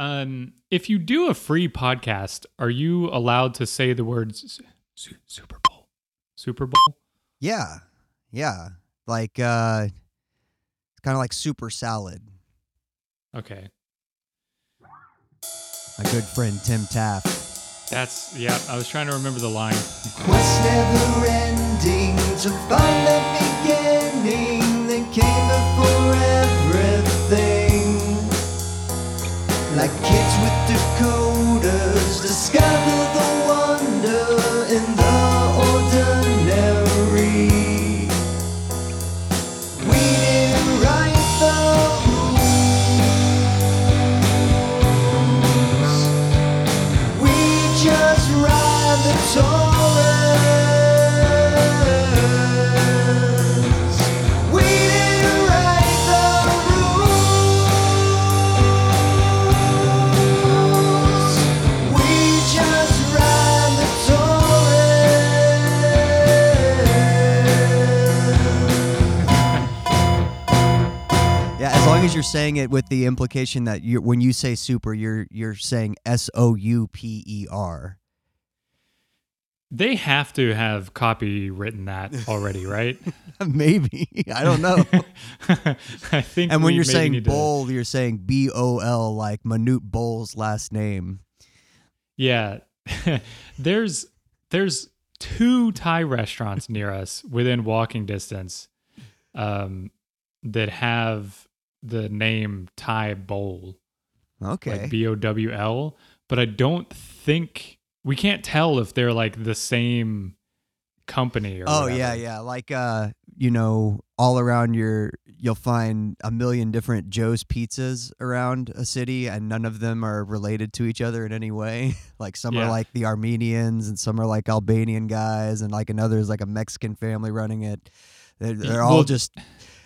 Um, if you do a free podcast, are you allowed to say the words Su- Super Bowl? Super Bowl? Yeah, yeah. Like uh, it's kind of like super salad. Okay. My good friend Tim Taft. That's yeah, I was trying to remember the line. You're saying it with the implication that you when you say super, you're you're saying S O U P E R. They have to have copy written that already, right? Maybe I don't know. I think. and when you're saying need to- bowl, you're saying B O L, like Manute Bol's last name. yeah, there's there's two Thai restaurants near us within walking distance, um, that have the name Thai Bowl, Okay. like B O W L. But I don't think we can't tell if they're like the same company or. oh yeah, whatever. yeah. Like uh, you know, all around your you'll find a million different Joe's pizzas around a city and none of them are related to each other in any way. like some are like the Armenians and some are like Albanian guys and like another is like a Mexican family running it. They're, they're all Well- just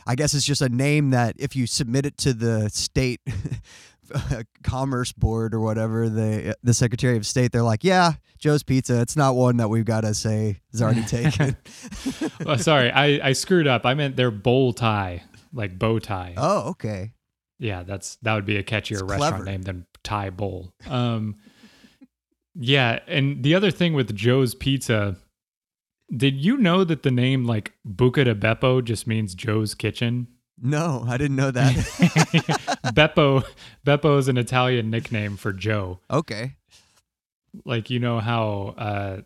I guess it's just a name that if you submit it to the state commerce board or whatever, the the Secretary of State, they're like, "Yeah, Joe's Pizza. It's not one that we've got to say is already taken." Oh, sorry, I, I screwed up. I meant they're bow tie, like bow tie. oh, okay. Yeah, that's that would be a catchier restaurant name than Thai Bowl. Um, yeah, and the other thing with Joe's Pizza, did you know that the name like Buca de Beppo just means Joe's Kitchen? No, I didn't know that. Beppo, Beppo is an Italian nickname for Joe. okay. Like you know how uh,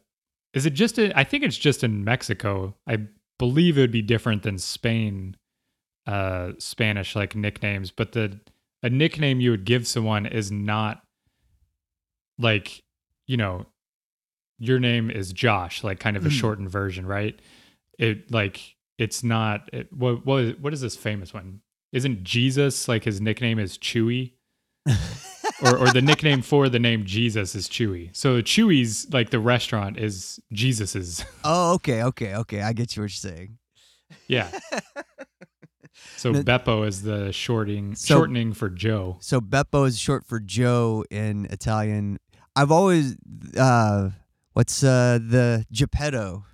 is it just? A, I think it's just in Mexico. I believe it would be different than Spain, uh, Spanish like nicknames. But the a nickname you would give someone is not like you know your name is Josh, like kind of a Mm. shortened version, right? It like it's not. It, what what is, what is this famous one? Isn't Jesus like his nickname is Chewy? or, or the nickname for the name Jesus is Chewy. So Chewy's like the restaurant is Jesus's. Oh, okay, okay, okay. I get you what you're saying. Yeah. So Beppo is the shorting So- shortening for Joe. So Beppo is short for Joe in Italian. I've always uh what's uh the Geppetto,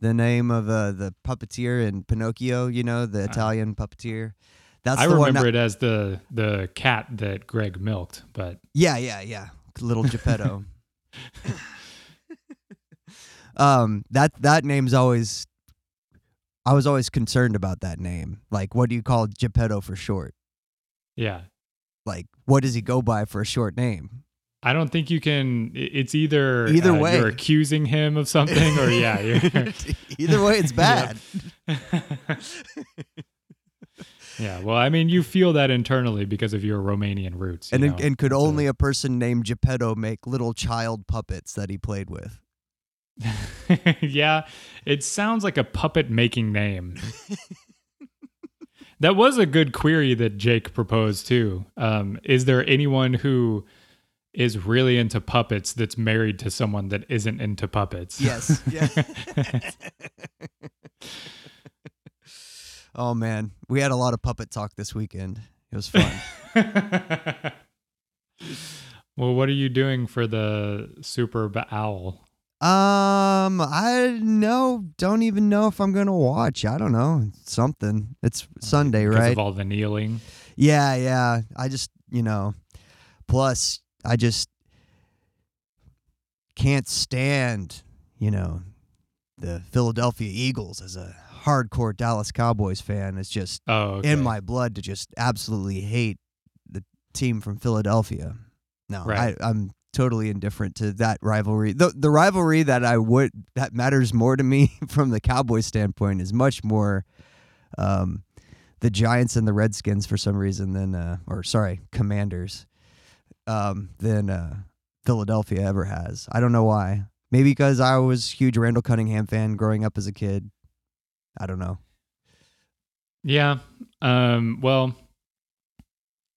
the name of uh the puppeteer in Pinocchio, you know, the Italian puppeteer. That's I the one remember that- it as the the cat that Greg milked, but Yeah, yeah, yeah. Little Geppetto. um that that name's always I was always concerned about that name. Like what do you call Geppetto for short? yeah. Like what does he go by for a short name? I don't think you can. It's either Either uh, way. you're accusing him of something, or yeah, you're, Either way it's bad. yeah. Well, I mean, you feel that internally because of your Romanian roots. you And, know? and could a- only a person named Geppetto make little child puppets that he played with? yeah, it sounds like a puppet making name. that was a good query that Jake proposed too. Um, is there anyone who is really into puppets that's married to someone that isn't into puppets? Yes. Yeah. oh man, we had a lot of puppet talk this weekend. It was fun. well, what are you doing for the Super Owl? um, I know, don't even know if I'm gonna watch. I don't know something. It's Sunday, Because right? of all the kneeling. Yeah, yeah. I just, you know, plus I just can't stand, you know, the Philadelphia Eagles as a hardcore Dallas Cowboys fan. It's just Oh, okay. in my blood to just absolutely hate the team from Philadelphia. No, Right. I, I'm totally indifferent to that rivalry. The the rivalry that I would that matters more to me from the Cowboys standpoint is much more um, the Giants and the Redskins for some reason than uh, or sorry, Commanders um, than uh, Philadelphia ever has. I don't know why. Maybe because I was a huge Randall Cunningham fan growing up as a kid. I don't know. Yeah. Um, well,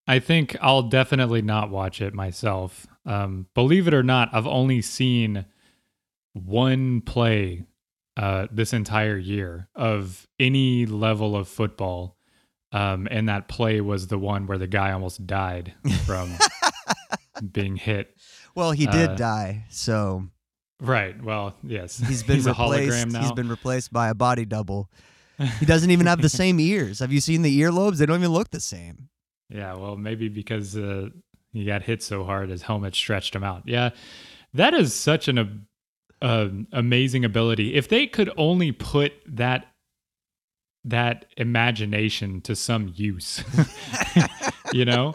I think I'll definitely not watch it myself. Um, believe it or not, I've only seen one play uh, this entire year of any level of football. Um, and that play was the one where the guy almost died from being hit. Well, he did Uh, die, so Right. Well, yes. He's been a replaced. hologram now. He's been replaced by a body double. He doesn't even have the same ears. Have you seen the earlobes? They don't even look the same. Yeah, well, maybe because uh, he got hit so hard, his helmet stretched him out. Yeah, that is such an uh, amazing ability. If they could only put that that imagination to some use, you know,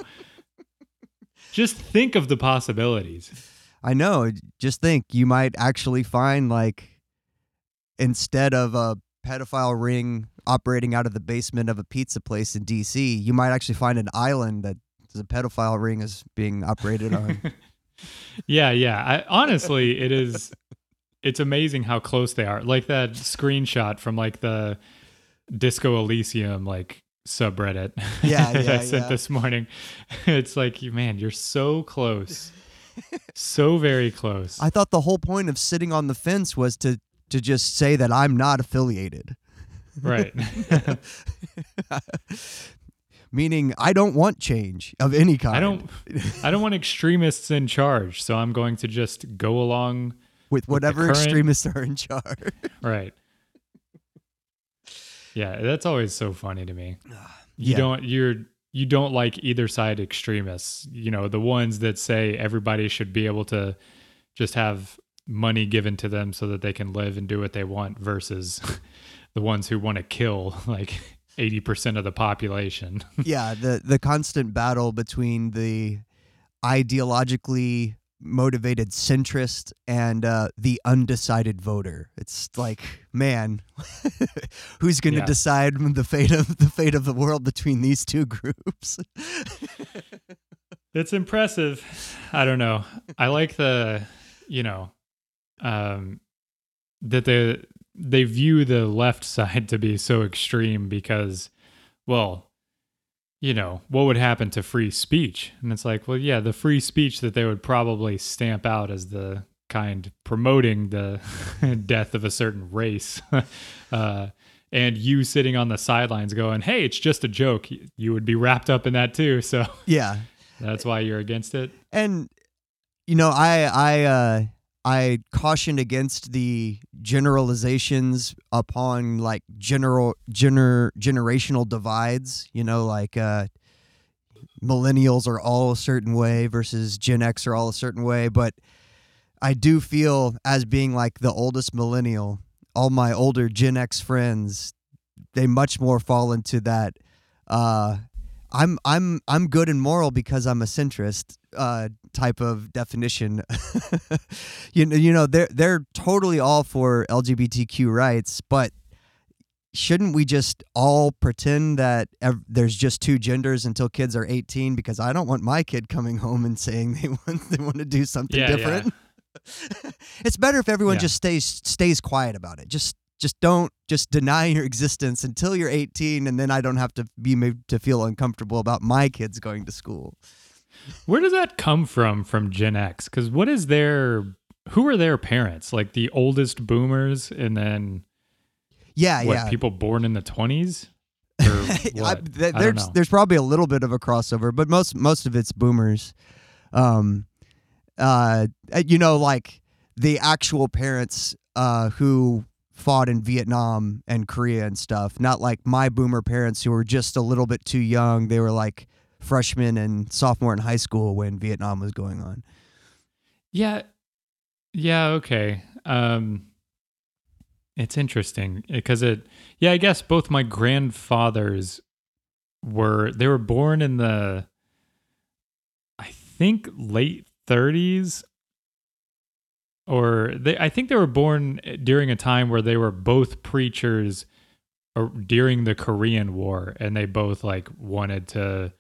just think of the possibilities. I know. Just think, you might actually find like instead of a pedophile ring operating out of the basement of a pizza place in D.C., you might actually find an island that the pedophile ring is being operated on. yeah, yeah. I, honestly, it is. It's amazing how close they are. Like that screenshot from like the Disco Elysium like subreddit. Yeah, that yeah, I sent yeah. this morning. It's like, man, you're so close, so very close. I thought the whole point of sitting on the fence was to to just say that I'm not affiliated. right. Meaning I don't want change of any kind. I don't. I don't want extremists in charge, so I'm going to just go along. with whatever current- extremists are in charge. Right. Yeah, that's always so funny to me. You Yeah. don't you're you don't like either side extremists. You know, the ones that say everybody should be able to just have money given to them so that they can live and do what they want versus the ones who want to kill like 80% of the population. yeah, the the constant battle between the ideologically motivated centrist and uh, the undecided voter. It's like, man, who's going to Yeah. decide the fate of the fate of the world between these two groups? It's impressive. I don't know. I like the, you know, um, that the they view the left side to be so extreme because, well, you know, what would happen to free speech? And it's like, well, yeah, the free speech that they would probably stamp out as the kind promoting the death of a certain race. uh, and you sitting on the sidelines going, hey, it's just a joke. You would be wrapped up in that too. So yeah, that's why you're against it. and you know, I I uh, I cautioned against the generalizations upon like general gener generational divides. You know, like uh, millennials are all a certain way versus Gen X are all a certain way. But I do feel as being like the oldest millennial, all my older Gen X friends, they much more fall into that. Uh, I'm I'm I'm good and moral because I'm a centrist uh, type of definition. you know, you know, they're they're totally all for LGBTQ rights, but shouldn't we just all pretend that ev- there's just two genders until kids are 18? Because I don't want my kid coming home and saying they want they want to do something Yeah, yeah. different. it's better if everyone Yeah. just stays stays quiet about it. Just just don't just deny your existence until you're 18 and then I don't have to be made to feel uncomfortable about my kids going to school. Where does that come from from Gen X? Because what is their who are their parents? Like the oldest boomers, and then Yeah, what yeah. people born in the twenties? I, th- there's there's probably a little bit of a crossover, but most most of it's boomers. Um, uh, uh, you know, like the actual parents uh, who fought in Vietnam and Korea and stuff. Not like my boomer parents who were just a little bit too young. They were like freshman and sophomore in high school when Vietnam was going on. Yeah. Yeah, okay. Um it's interesting because it yeah, I guess both my grandfathers were they were born in the I think late 30s or they I think they were born during a time where they were both preachers uh, during the Korean War and they both like wanted to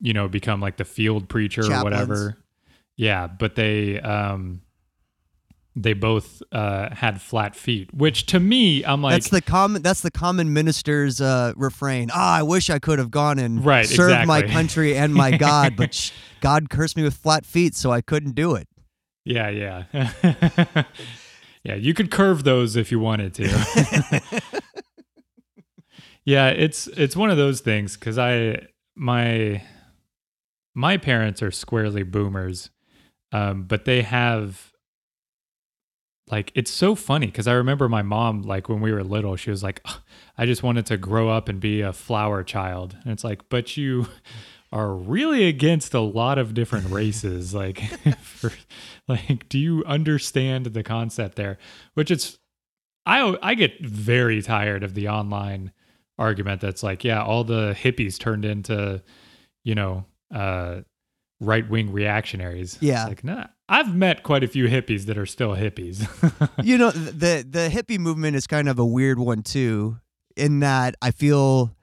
you know become like the field preacher or whatever. Yeah, but they um they both uh had flat feet, which to me I'm like that's the common. That's the common minister's uh, refrain. Ah, I wish I could have gone and Right, served my country and my God, but sh- God cursed me with flat feet, so I couldn't do it. Yeah, yeah. yeah, you could curve those if you wanted to. yeah, it's it's one of those things cuz I my my parents are squarely boomers. Um but they have like it's so funny cuz I remember my mom like when we were little she was like "Ugh, I just wanted to grow up and be a flower child. And it's like but you are really against a lot of different races like for, like do you understand the concept there which it's i i get very tired of the online argument that's like yeah all the hippies turned into you know uh right-wing reactionaries Yeah. It's like nah i've met quite a few hippies that are still hippies you know the the hippie movement is kind of a weird one too in that i feel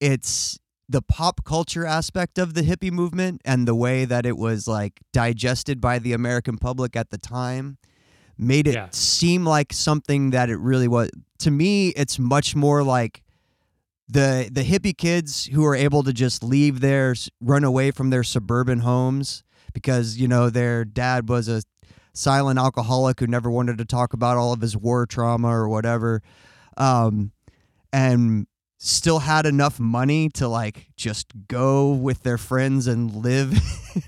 it's the pop culture aspect of the hippie movement and the way that it was like digested by the american public at the time made it Yeah. seem like something that it really was to me it's much more like the the hippie kids who are able to just leave their run away from their suburban homes because you know their dad was a silent alcoholic who never wanted to talk about all of his war trauma or whatever um and still had enough money to like just go with their friends and live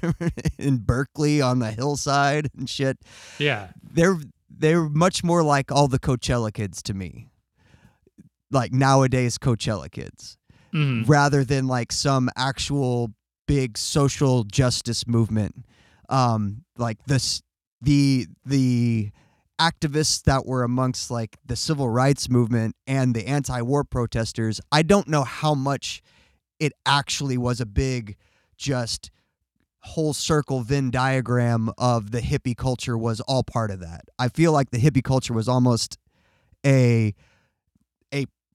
in Berkeley on the hillside and shit yeah they're they're much more like all the Coachella kids to me. Like nowadays Coachella kids, Mhm. rather than like some actual big social justice movement. Um, like this, the the activists that were amongst like the civil rights movement and the anti-war protesters. I don't know how much it actually was a big, just whole circle Venn diagram of the hippie culture was all part of that. I feel like the hippie culture was almost a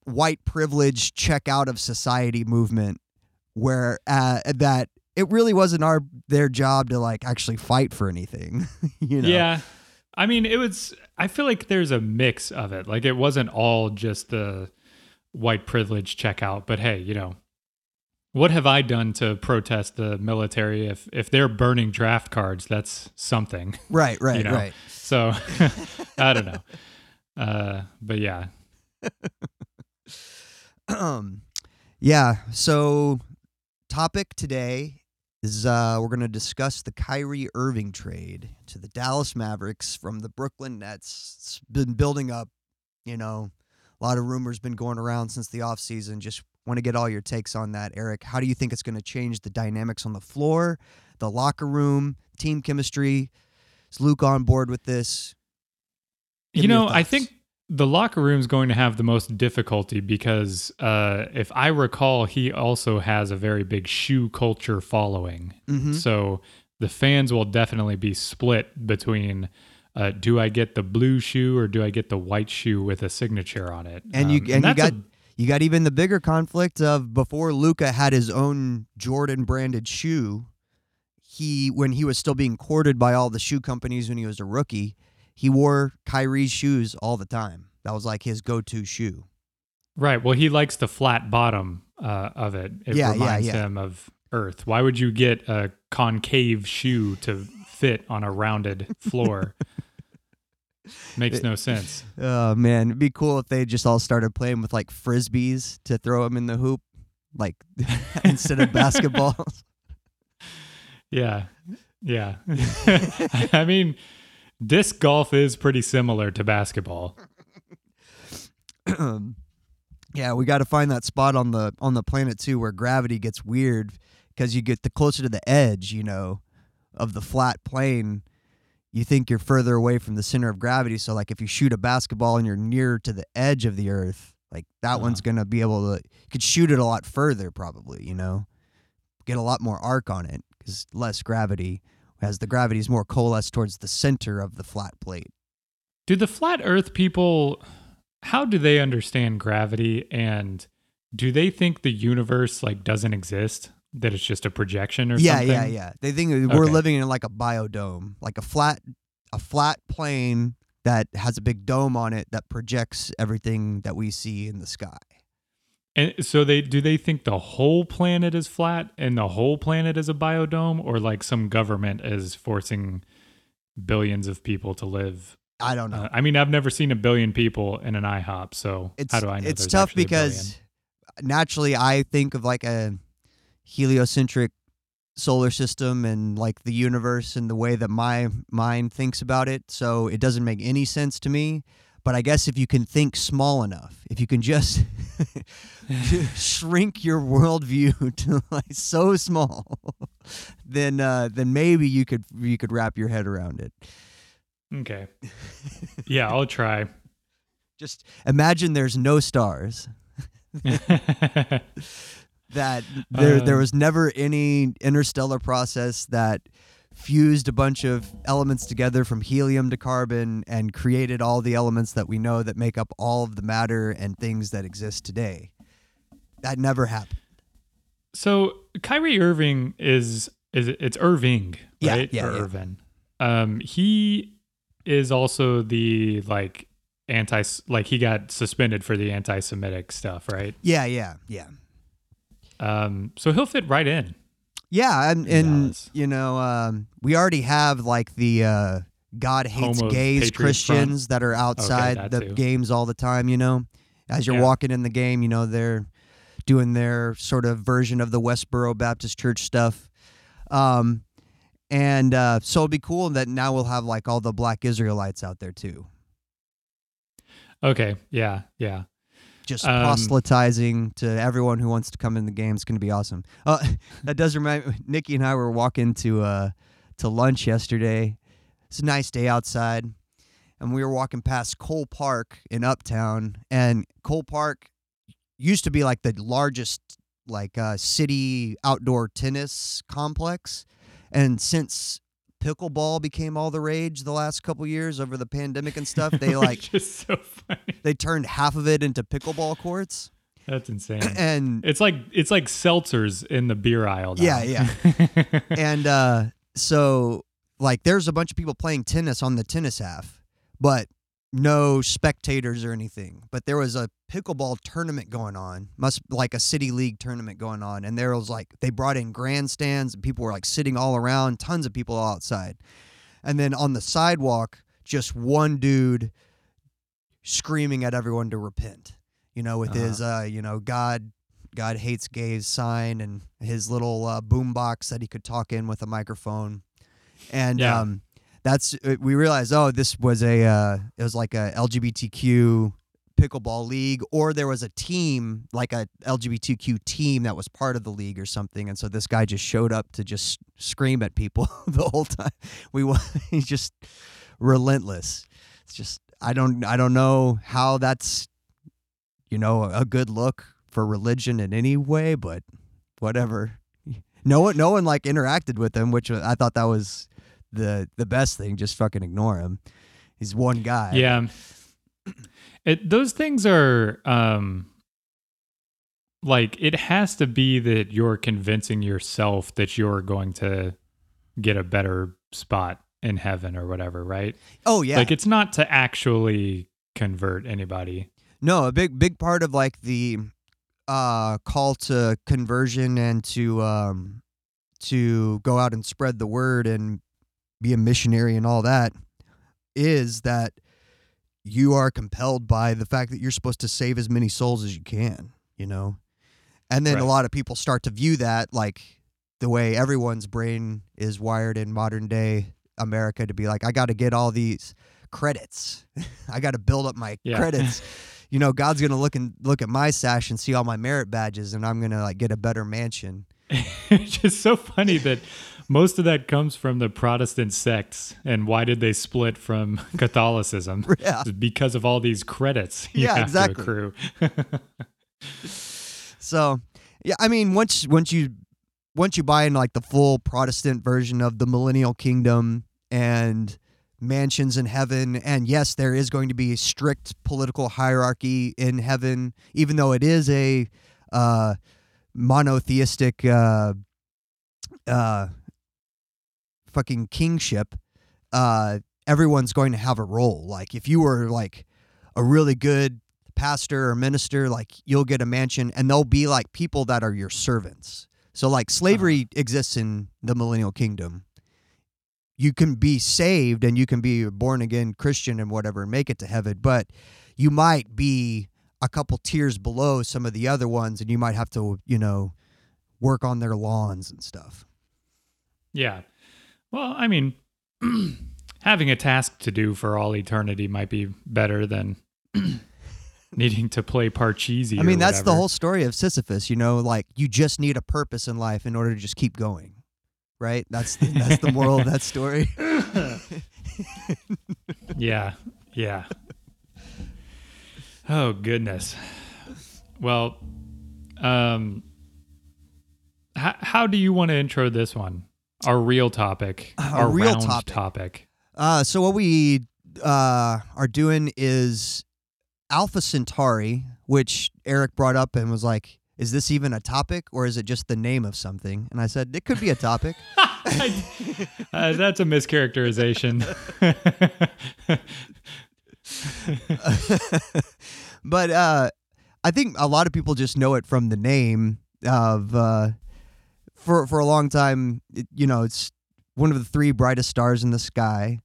white privilege check out of society movement where uh, that it really wasn't our their job to like actually fight for anything. you know. Yeah. I mean, it was, I feel like there's a mix of it. Like, it wasn't all just the white privilege checkout, but hey, you know, what have I done to protest the military? If, if they're burning draft cards, that's something. Right, right, you know? right. So, I don't know. Uh, but yeah. Um, yeah. So, topic today is uh, we're going to discuss the Kyrie Irving trade to the Dallas Mavericks from the Brooklyn Nets. It's been building up, you know, a lot of rumors been going around since the offseason. Just want to get all your takes on that, Eric. How do you think it's going to change the dynamics on the floor, the locker room, team chemistry? Is Luka on board with this? Give you know, I think the locker room's going to have the most difficulty because uh, if I recall, he also has a very big shoe culture following. Mhm. So the fans will definitely be split between uh, do I get the blue shoe or do I get the white shoe with a signature on it? And you Um, and you got a- you got even the bigger conflict of before Luka had his own Jordan branded shoe. He when he was still being courted by all the shoe companies when he was a rookie, he wore Kyrie's shoes all the time. That was like his go-to shoe. right. Well, he likes the flat bottom uh, of it. It Yeah, yeah, reminds yeah. him of Earth. Why would you get a concave shoe to fit on a rounded floor? Makes no sense. Oh man, it'd be cool if they just all started playing with like frisbees to throw them in the hoop, like instead of basketballs. Yeah. Yeah. I mean, disc golf is pretty similar to basketball. yeah, we got to find that spot on the on the planet too where gravity gets weird because you get the closer to the edge, you know, of the flat plane, you think you're further away from the center of gravity. So like if you shoot a basketball and you're near to the edge of the earth, like that Uh-huh. one's gonna be able to you could shoot it a lot further probably, you know. Get a lot more arc on it because less gravity as the gravity is more coalesced towards the center of the flat plate. Do the flat earth people how do they understand gravity and do they think the universe like doesn't exist? That it's just a projection or yeah, something? yeah, yeah. Yeah. They think we're Okay. living in like a biodome, like a flat a flat plane that has a big dome on it that projects everything that we see in the sky. And so they do they think the whole planet is flat and the whole planet is a biodome or like some government is forcing billions of people to live I don't know. Uh, I mean, I've never seen a billion people in an IHOP, so it's how do I know? it's tough because naturally I think of like a heliocentric solar system and like the universe and the way that my mind thinks about it. So it doesn't make any sense to me. But I guess if you can think small enough, if you can just shrink your worldview to like so small, then uh, then maybe you could you could wrap your head around it. okay, yeah, I'll try. Just imagine there's no stars. that there there Uh. was never any interstellar process that fused a bunch of elements together from helium to carbon and created all the elements that we know that make up all of the matter and things that exist today. That never happened. so Kyrie Irving is is it's Irving, Yeah, right? yeah, or yeah. Irvin. Um, he is also the like anti like he got suspended for the anti-Semitic stuff, right? Yeah, yeah, yeah. Um, so he'll fit right in. Yeah, and, and you know, um, we already have like the uh, God hates Home of gays Patriots Christians that are outside that the too. games all the time. You know, as you're Yeah. walking in the game, you know they're doing their sort of version of the Westboro Baptist Church stuff. Um, and uh, so it'd be cool that now we'll have like all the Black Israelites out there too, Okay, yeah, yeah. Just Um, proselytizing to everyone who wants to come in the game. It's gonna be awesome. Uh, that does remind me. Nikki and I were walking to uh, to lunch yesterday. It's a nice day outside, and we were walking past Cole Park in Uptown. And Cole Park used to be like the largest like uh, city outdoor tennis complex, and since pickleball became all the rage the last couple years over the pandemic and stuff, they like just so funny. they turned half of it into pickleball courts, That's insane. and It's like it's like seltzers in the beer aisle. Now. Yeah, yeah. and uh, so like there's a bunch of people playing tennis on the tennis half, but no spectators or anything. But there was a pickleball tournament going on, must like a city league tournament going on, and there was like they brought in grandstands and people were like sitting all around, tons of people outside, and then on the sidewalk, just one dude screaming at everyone to repent. You know, with his uh, you know, God God hates gays sign and his little uh, boom box that he could talk in with a microphone. And Yeah. um, that's uh, we realized oh this was a uh, it was like a LGBTQ pickleball league or there was a team like a LGBTQ team that was part of the league or something. And so this guy just showed up to just scream at people the whole time. We he's just relentless. It's just I don't I don't know how that's you know a good look for religion in any way but whatever. No one no one like interacted with him which I thought that was the the best thing just fucking ignore him he's one guy yeah. It, those things are um like it has to be that you're convincing yourself that you're going to get a better spot in heaven or whatever, right? oh yeah Like it's not to actually convert anybody. No, a big big part of like the uh call to conversion and to um to go out and spread the word and be a missionary and all that is that you are compelled by the fact that you're supposed to save as many souls as you can, you know. And then a lot of people start to view that like the way everyone's brain is wired in modern day America to be like I got to get all these credits. I got to build up my Yeah. credits you know, God's gonna look and look at my sash and see all my merit badges, and I'm gonna like get a better mansion. it's just so funny that most of that comes from the Protestant sects. And why did they split from Catholicism? Yeah. Because of all these credits you Yeah, have exactly. to accrue. So, yeah, I mean, once once you once you buy in like the full Protestant version of the millennial kingdom and mansions in heaven, and yes, there is going to be a strict political hierarchy in heaven, even though it is a uh, monotheistic uh, uh, fucking kingship. Uh, everyone's going to have a role. Like if you were like a really good pastor or minister, like you'll get a mansion, and they'll be like people that are your servants. So like slavery exists in the millennial kingdom. You can be saved and you can be a born again Christian and whatever and make it to heaven, but you might be a couple tiers below some of the other ones, and you might have to, you know, work on their lawns and stuff. yeah. Well, I mean, having a task to do for all eternity might be better than needing to play Parcheesi. I mean, that's the whole story of Sisyphus. You know, like you just need a purpose in life in order to just keep going, right? That's the, that's the moral of that story. Yeah. Yeah. Oh goodness. Well, um, how how do you want to intro this one? Our real topic. Our our real topic. topic. Uh, so what we uh, are doing is Alpha Centauri, which Eric brought up and was like, "Is this even a topic, or is it just the name of something?" And I said, "It could be a topic." Uh, that's a mischaracterization. but uh, I think a lot of people just know it from the name of. For for a long time, it, you know, it's one of the three brightest stars in the sky.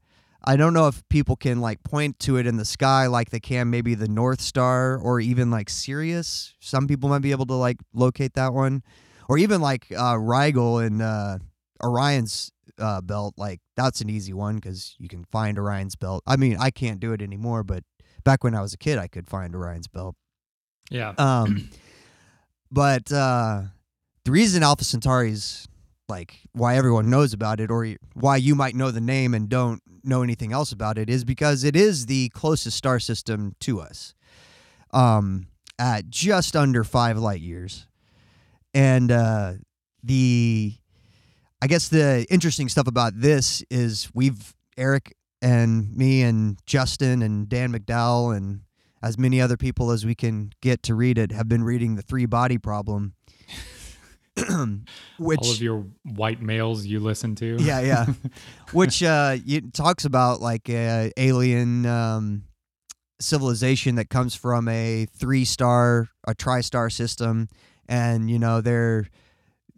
I don't know if people can like point to it in the sky like they can maybe the North Star or even like Sirius. Some people might be able to like locate that one, or even like uh, Rigel and uh, Orion's uh, belt. Like that's an easy one because you can find Orion's belt. I mean, I can't do it anymore, but back when I was a kid, I could find Orion's belt. yeah. Um, but uh, the reason Alpha Centauri is like why everyone knows about it, or why you might know the name and don't know anything else about it, is because it is the closest star system to us, um, at just under five light years, and uh, the I guess the interesting stuff about this is we've Eric and me and Justin and Dan McDowell and as many other people as we can get to read it have been reading the three body problem which All of your white males you listen to. yeah yeah. Which uh it talks about like a alien um civilization that comes from a three star a tri-star system. And you know their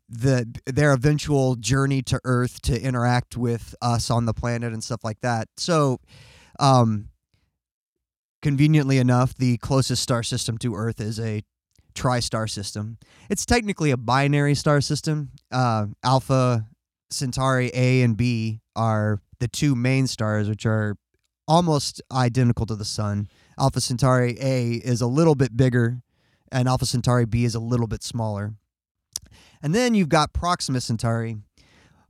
the their eventual journey to earth to interact with us on the planet and stuff like that. So um conveniently enough the closest star system to earth is a tri-star system. It's technically a binary star system. Uh alpha centauri a and b are the two main stars which are almost identical to the sun. Alpha centauri a is a little bit bigger and alpha centauri b is a little bit smaller. And then you've got proxima centauri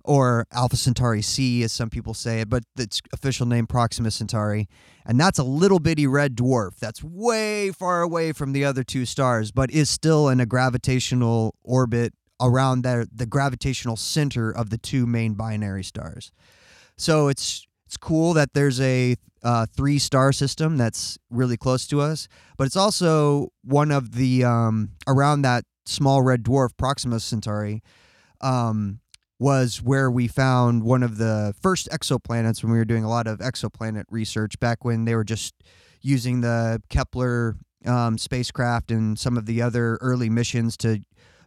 or alpha centauri c as some people say it but its official name proxima centauri. And that's a little bitty red dwarf that's way far away from the other two stars but is still in a gravitational orbit around the, the gravitational center of the two main binary stars. So it's it's cool that there's a uh, three star system that's really close to us but it's also one of the um, around that small red dwarf proxima centauri um, was where we found one of the first exoplanets when we were doing a lot of exoplanet research back when they were just using the Kepler um, spacecraft and some of the other early missions to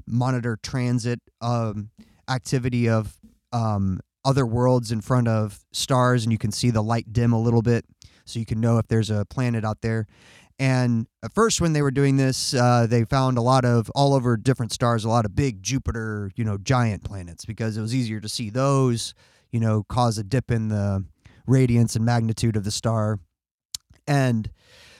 monitor transit um, activity of um, other worlds in front of stars, and you can see the light dim a little bit, so you can know if there's a planet out there. And at first, when they were doing this, uh, they found a lot of all over different stars, a lot of big Jupiter, you know, giant planets because it was easier to see those, you know, cause a dip in the radiance and magnitude of the star. And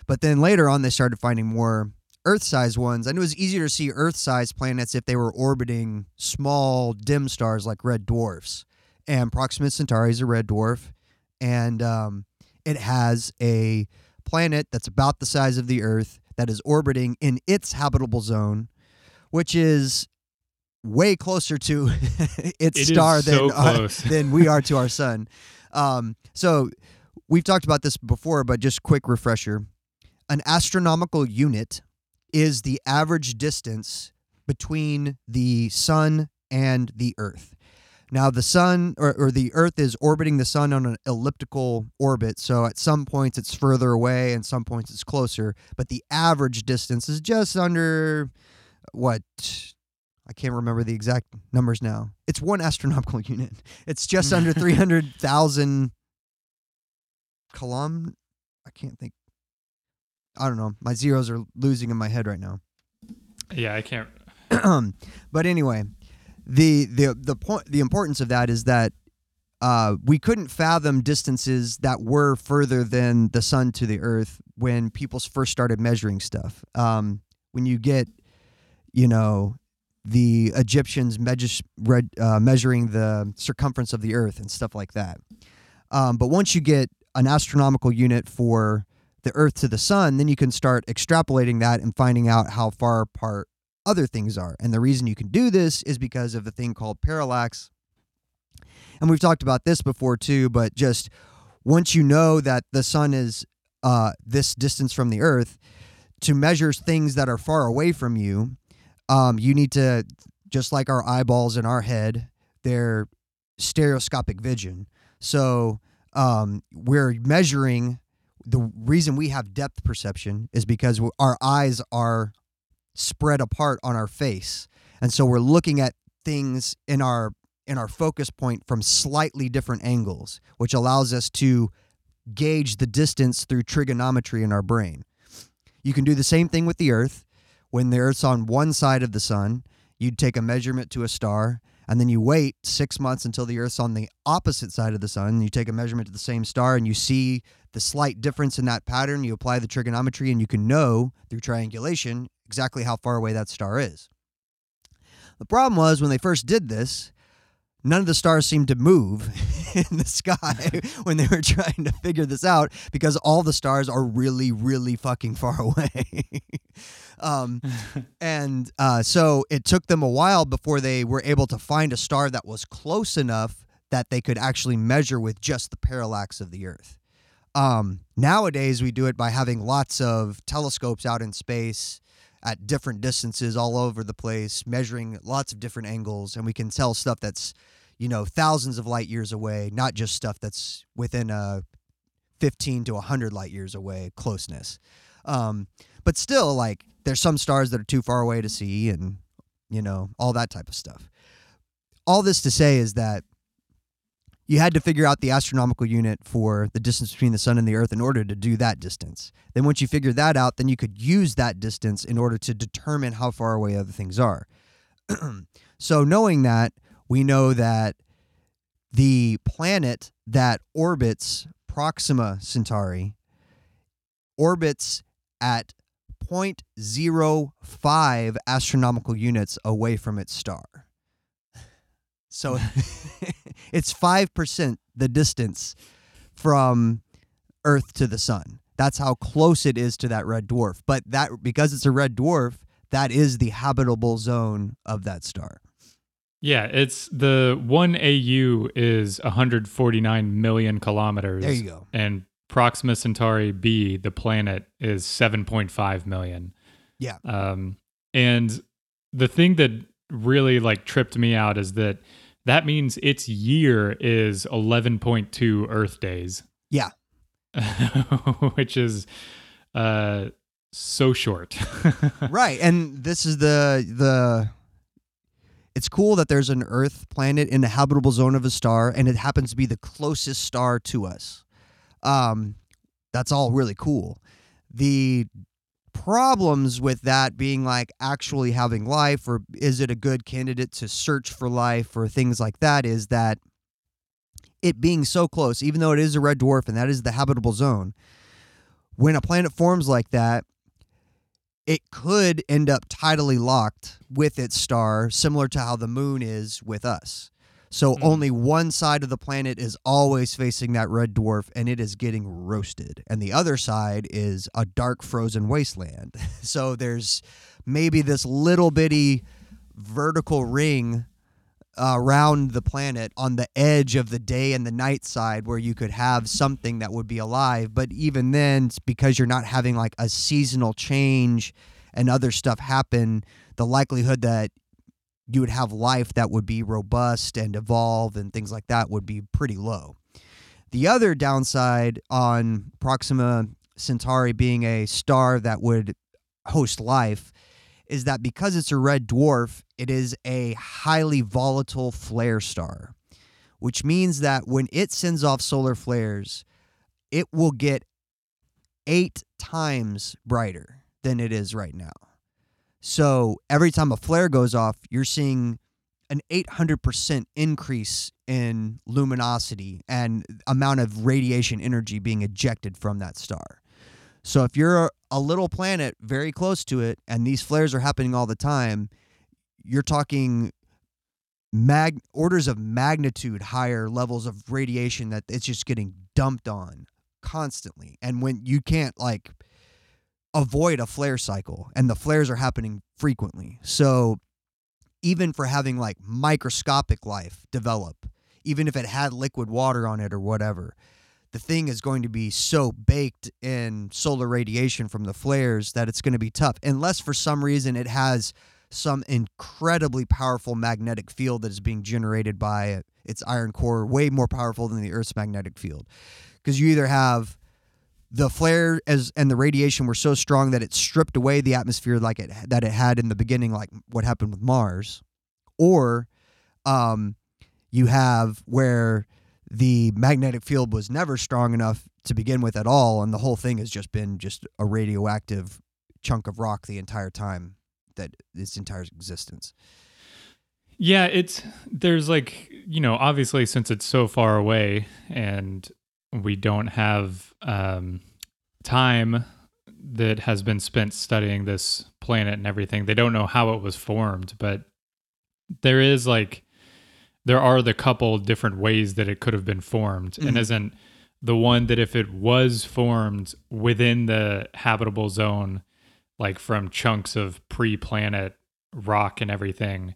But then later on, they started finding more Earth-sized ones, and it was easier to see Earth-sized planets if they were orbiting small dim stars like red dwarfs. And Proxima Centauri is a red dwarf, and um, it has a planet that's about the size of the Earth that is orbiting in its habitable zone, which is way closer to its It star so than our- close. than we are to our sun. Um, so we've talked about this before, but just quick refresher: an astronomical unit is the average distance between the sun and the Earth. Now, the sun or, or the Earth is orbiting the sun on an elliptical orbit. So at some points it's further away and some points it's closer. But the average distance is just under what? I can't remember the exact numbers now. It's one astronomical unit. It's just under 300,000 kilom. I can't think. I don't know. My zeros are losing in my head right now. Yeah, I can't. but anyway, the the the point the importance of that is that uh, we couldn't fathom distances that were further than the sun to the earth when people first started measuring stuff. Um, when you get, you know, the Egyptians measures, red, uh, measuring the circumference of the earth and stuff like that. Um, but once you get an astronomical unit for the earth to the sun, then you can start extrapolating that and finding out how far apart other things are. And the reason you can do this is because of the thing called parallax. And we've talked about this before too, but just once you know that the sun is uh, this distance from the earth, to measure things that are far away from you, um, you need to, just like our eyeballs in our head, they're stereoscopic vision. So um, we're measuring. The reason we have depth perception is because our eyes are spread apart on our face, and so we're looking at things in our in our focus point from slightly different angles, which allows us to gauge the distance through trigonometry in our brain. You can do the same thing with the Earth. When the Earth's on one side of the sun, you'd take a measurement to a star, and then you wait six months until the Earth's on the opposite side of the sun. You take a measurement to the same star, and you see the slight difference in that pattern. You apply the trigonometry, and you can know through triangulation exactly how far away that star is. The problem was when they first did this, none of the stars seemed to move in the sky when they were trying to figure this out because all the stars are really, really fucking far away. um, and uh, so it took them a while before they were able to find a star that was close enough that they could actually measure with just the parallax of the Earth. Um, nowadays, we do it by having lots of telescopes out in space at different distances all over the place, measuring lots of different angles, and we can tell stuff that's, you know, thousands of light years away, not just stuff that's within a 15 to 100 light years away closeness. Um, but still, like, there's some stars that are too far away to see, and, you know, all that type of stuff. All this to say is that you had to figure out the astronomical unit for the distance between the sun and the earth in order to do that distance. Then once you figured that out, then you could use that distance in order to determine how far away other things are. so knowing that, we know that the planet that orbits Proxima Centauri orbits at 0.05 astronomical units away from its star. So it's 5% the distance from Earth to the sun. That's how close it is to that red dwarf. But that because it's a red dwarf, that is the habitable zone of that star. Yeah, it's the one AU is 149 million kilometers. There you go. And Proxima Centauri B, the planet, is 7.5 million. Yeah. Um, and the thing that really like tripped me out is that that means its year is 11.2 Earth days. Yeah. which is uh so short. right. And this is the the it's cool that there's an Earth planet in the habitable zone of a star, and it happens to be the closest star to us. Um, that's all really cool. The problems with that being like actually having life, or is it a good candidate to search for life, or things like that, is that it being so close, even though it is a red dwarf and that is the habitable zone, when a planet forms like that, it could end up tidally locked with its star, similar to how the moon is with us. So Mhm. only one side of the planet is always facing that red dwarf and it is getting roasted. And the other side is a dark frozen wasteland. so there's maybe this little bitty vertical ring uh, around the planet on the edge of the day and the night side where you could have something that would be alive. But even then, because you're not having like a seasonal change and other stuff happen, the likelihood that you would have life that would be robust and evolve and things like that would be pretty low. The other downside on Proxima Centauri being a star that would host life is that because it's a red dwarf, it is a highly volatile flare star, which means that when it sends off solar flares, it will get eight times brighter than it is right now. So every time a flare goes off, you're seeing an 800% increase in luminosity and amount of radiation energy being ejected from that star. So if you're a little planet very close to it and these flares are happening all the time, you're talking mag orders of magnitude higher levels of radiation that it's just getting dumped on constantly. And when you can't like avoid a flare cycle and the flares are happening frequently. So even for having like microscopic life develop, even if it had liquid water on it or whatever, the thing is going to be so baked in solar radiation from the flares that it's going to be tough unless for some reason it has some incredibly powerful magnetic field that is being generated by its iron core way more powerful than the earth's magnetic field because you either have the flare as and the radiation were so strong that it stripped away the atmosphere like it that it had in the beginning like what happened with Mars. Or um you have where the magnetic field was never strong enough to begin with at all and the whole thing has just been just a radioactive chunk of rock the entire time that its entire existence. Yeah, it's there's like you know obviously since it's so far away and we don't have um, time that has been spent studying this planet and everything. They don't know how it was formed, but there is like there are the couple different ways that it could have been formed, and Mhm. isn't the one that if it was formed within the habitable zone, like from chunks of pre-planet rock and everything,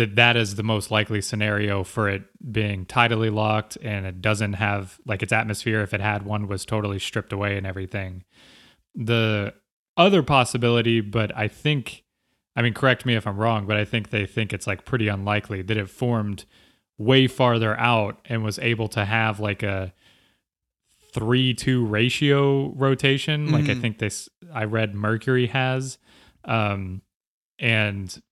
that that is the most likely scenario for it being tidally locked and it doesn't have like its atmosphere if it had one was totally stripped away and everything the other possibility but i think i mean correct me if i'm wrong but i think they think it's like pretty unlikely that it formed way farther out and was able to have like a 3 2 ratio rotation like i Mhm. think this i read mercury has um and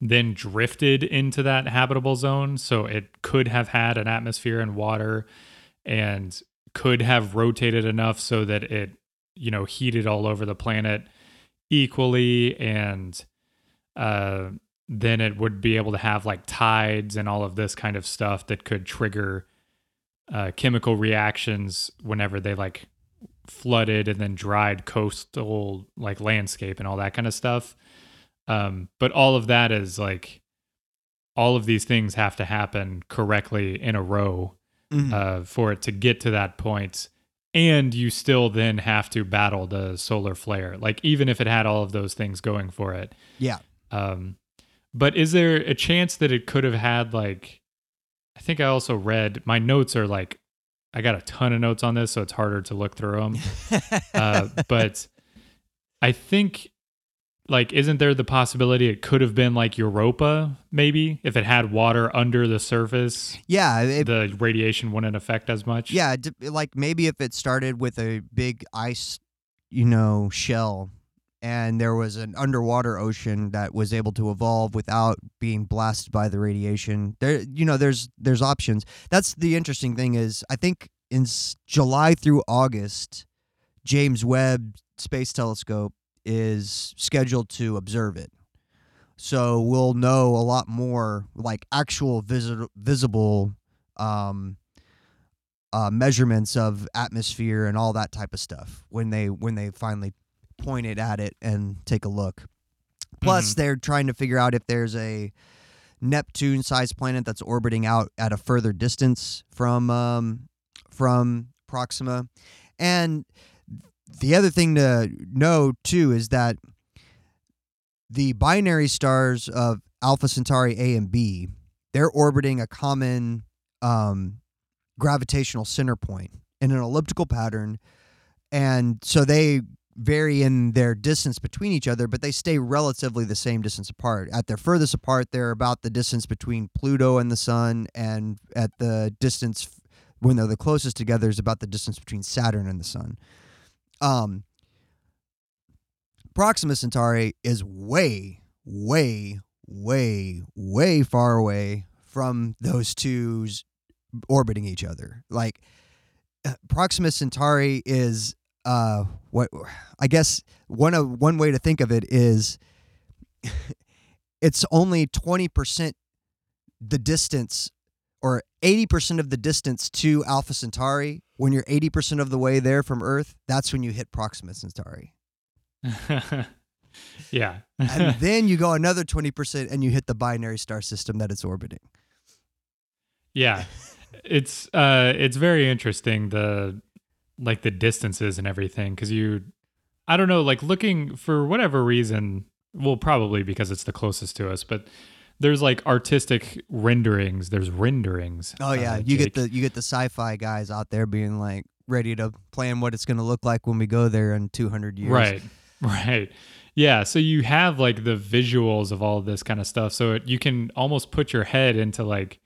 then drifted into that habitable zone. So it could have had an atmosphere and water and could have rotated enough so that it, you know, heated all over the planet equally. And uh, then it would be able to have like tides and all of this kind of stuff that could trigger uh, chemical reactions whenever they like flooded and then dried coastal like landscape and all that kind of stuff. Um, but all of that is like all of these things have to happen correctly in a row Mhm. uh, for it to get to that point. And you still then have to battle the solar flare, like even if it had all of those things going for it. yeah Um, but is there a chance that it could have had like? I think I also read my notes are like, I got a ton of notes on this, so it's harder to look through them. uh, but I think like isn't there the possibility it could have been like Europa maybe if it had water under the surface yeah it, the radiation wouldn't affect as much Yeah, d- like maybe if it started with a big ice, you know, shell and there was an underwater ocean that was able to evolve without being blasted by the radiation. There you know, there's there's options. That's the interesting thing is I think in s- July through August James Webb Space Telescope is scheduled to observe it. So we'll know a lot more like actual visi- visible um uh, measurements of atmosphere and all that type of stuff when they when they finally point it at it and take a look. Plus, they're trying to figure out if there's a Neptune-sized planet that's orbiting out at a further distance from um, from Proxima, and the other thing to know too is that the binary stars of Alpha Centauri A and B, they're orbiting a common um, gravitational center point in an elliptical pattern, and so they vary in their distance between each other, but they stay relatively the same distance apart. At their furthest apart, they're about the distance between Pluto and the Sun, and at the distance when they're the closest together is about the distance between Saturn and the Sun. Um, Proxima Centauri is way, way, way, way far away from those two orbiting each other. Like uh, Proxima Centauri is uh what I guess one of one way to think of it is it's only 20% the distance or 80% of the distance to Alpha Centauri. When you're 80% of the way there from Earth, that's when you hit Proxima Centauri. yeah. And then you go another 20% and you hit the binary star system that it's orbiting. yeah. It's uh it's very interesting the like the distances and everything cuz you I don't know like looking for whatever reason, well probably because it's the closest to us, but there's like artistic renderings, there's renderings. Oh yeah, uh, you Jake. get the you get the sci-fi guys out there being like ready to plan what it's going to look like when we go there in 200 years. Right. Right. Yeah. So you have like the visuals of all of this kind of stuff. So it, you can almost put your head into like,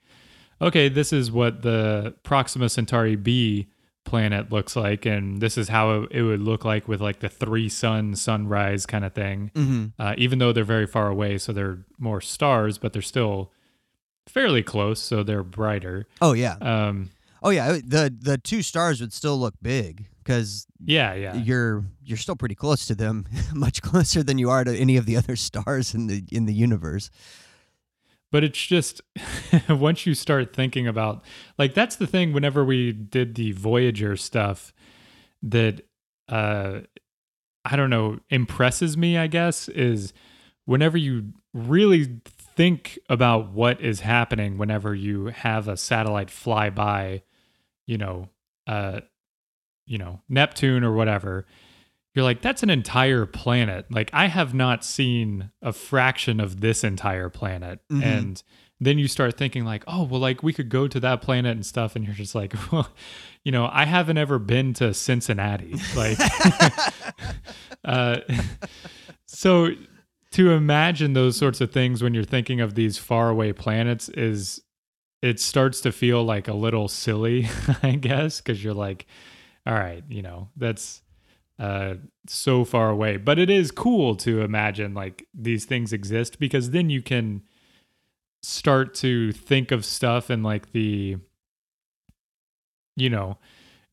okay, this is what the Proxima Centauri B planet looks like. And this is how it, would look like with like the three sun sunrise kind of thing. hmm Uh, even though they're very far away. So they're more stars, but they're still fairly close. So they're brighter. Oh yeah. Um, Oh yeah, the the two stars would still look big cuz yeah. Yeah. you're you're still pretty close to them, much closer than you are to any of the other stars in the in the universe. But it's just once you start thinking about like that's the thing whenever we did the voyager stuff that uh i don't know impresses me i guess is whenever you really think about what is happening whenever you have a satellite fly by you know uh you know neptune or whatever you're like that's an entire planet. Like i have not seen a fraction of this entire planet. Mhm. and then you start thinking like oh well like we could go to that planet and stuff. And you're just like well you know i haven't ever been to cincinnati. Like uh so to imagine those sorts of things when you're thinking of these faraway planets is it starts to feel like a little silly i guess because you're like all right you know that's uh so far away. But it is cool to imagine like these things exist because then you can start to think of stuff and like the you know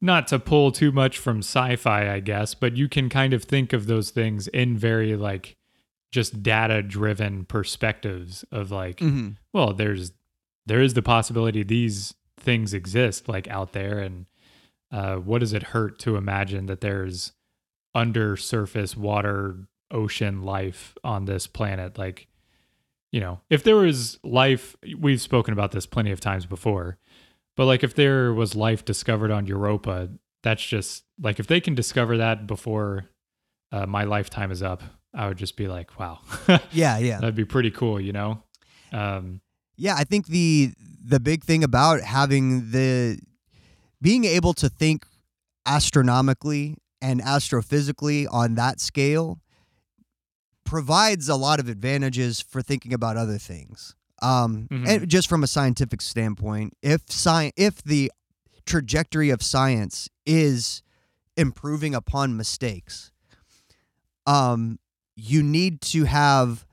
not to pull too much from sci-fi i guess but you can kind of think of those things in very like just data driven perspectives of like hmm well there's there is the possibility these things exist like out there. And uh, what does it hurt to imagine that there's under surface water ocean life on this planet like you know if there was life we've spoken about this plenty of times before but like if there was life discovered on europa that's just like if they can discover that before uh, my lifetime is up i would just be like wow Yeah, yeah. that'd be pretty cool you know um Yeah, I think the the big thing about having the being able to think astronomically and astrophysically on that scale provides a lot of advantages for thinking about other things. Um, Mhm. and just from a scientific standpoint, if sci- if the trajectory of science is improving upon mistakes, um, you need to have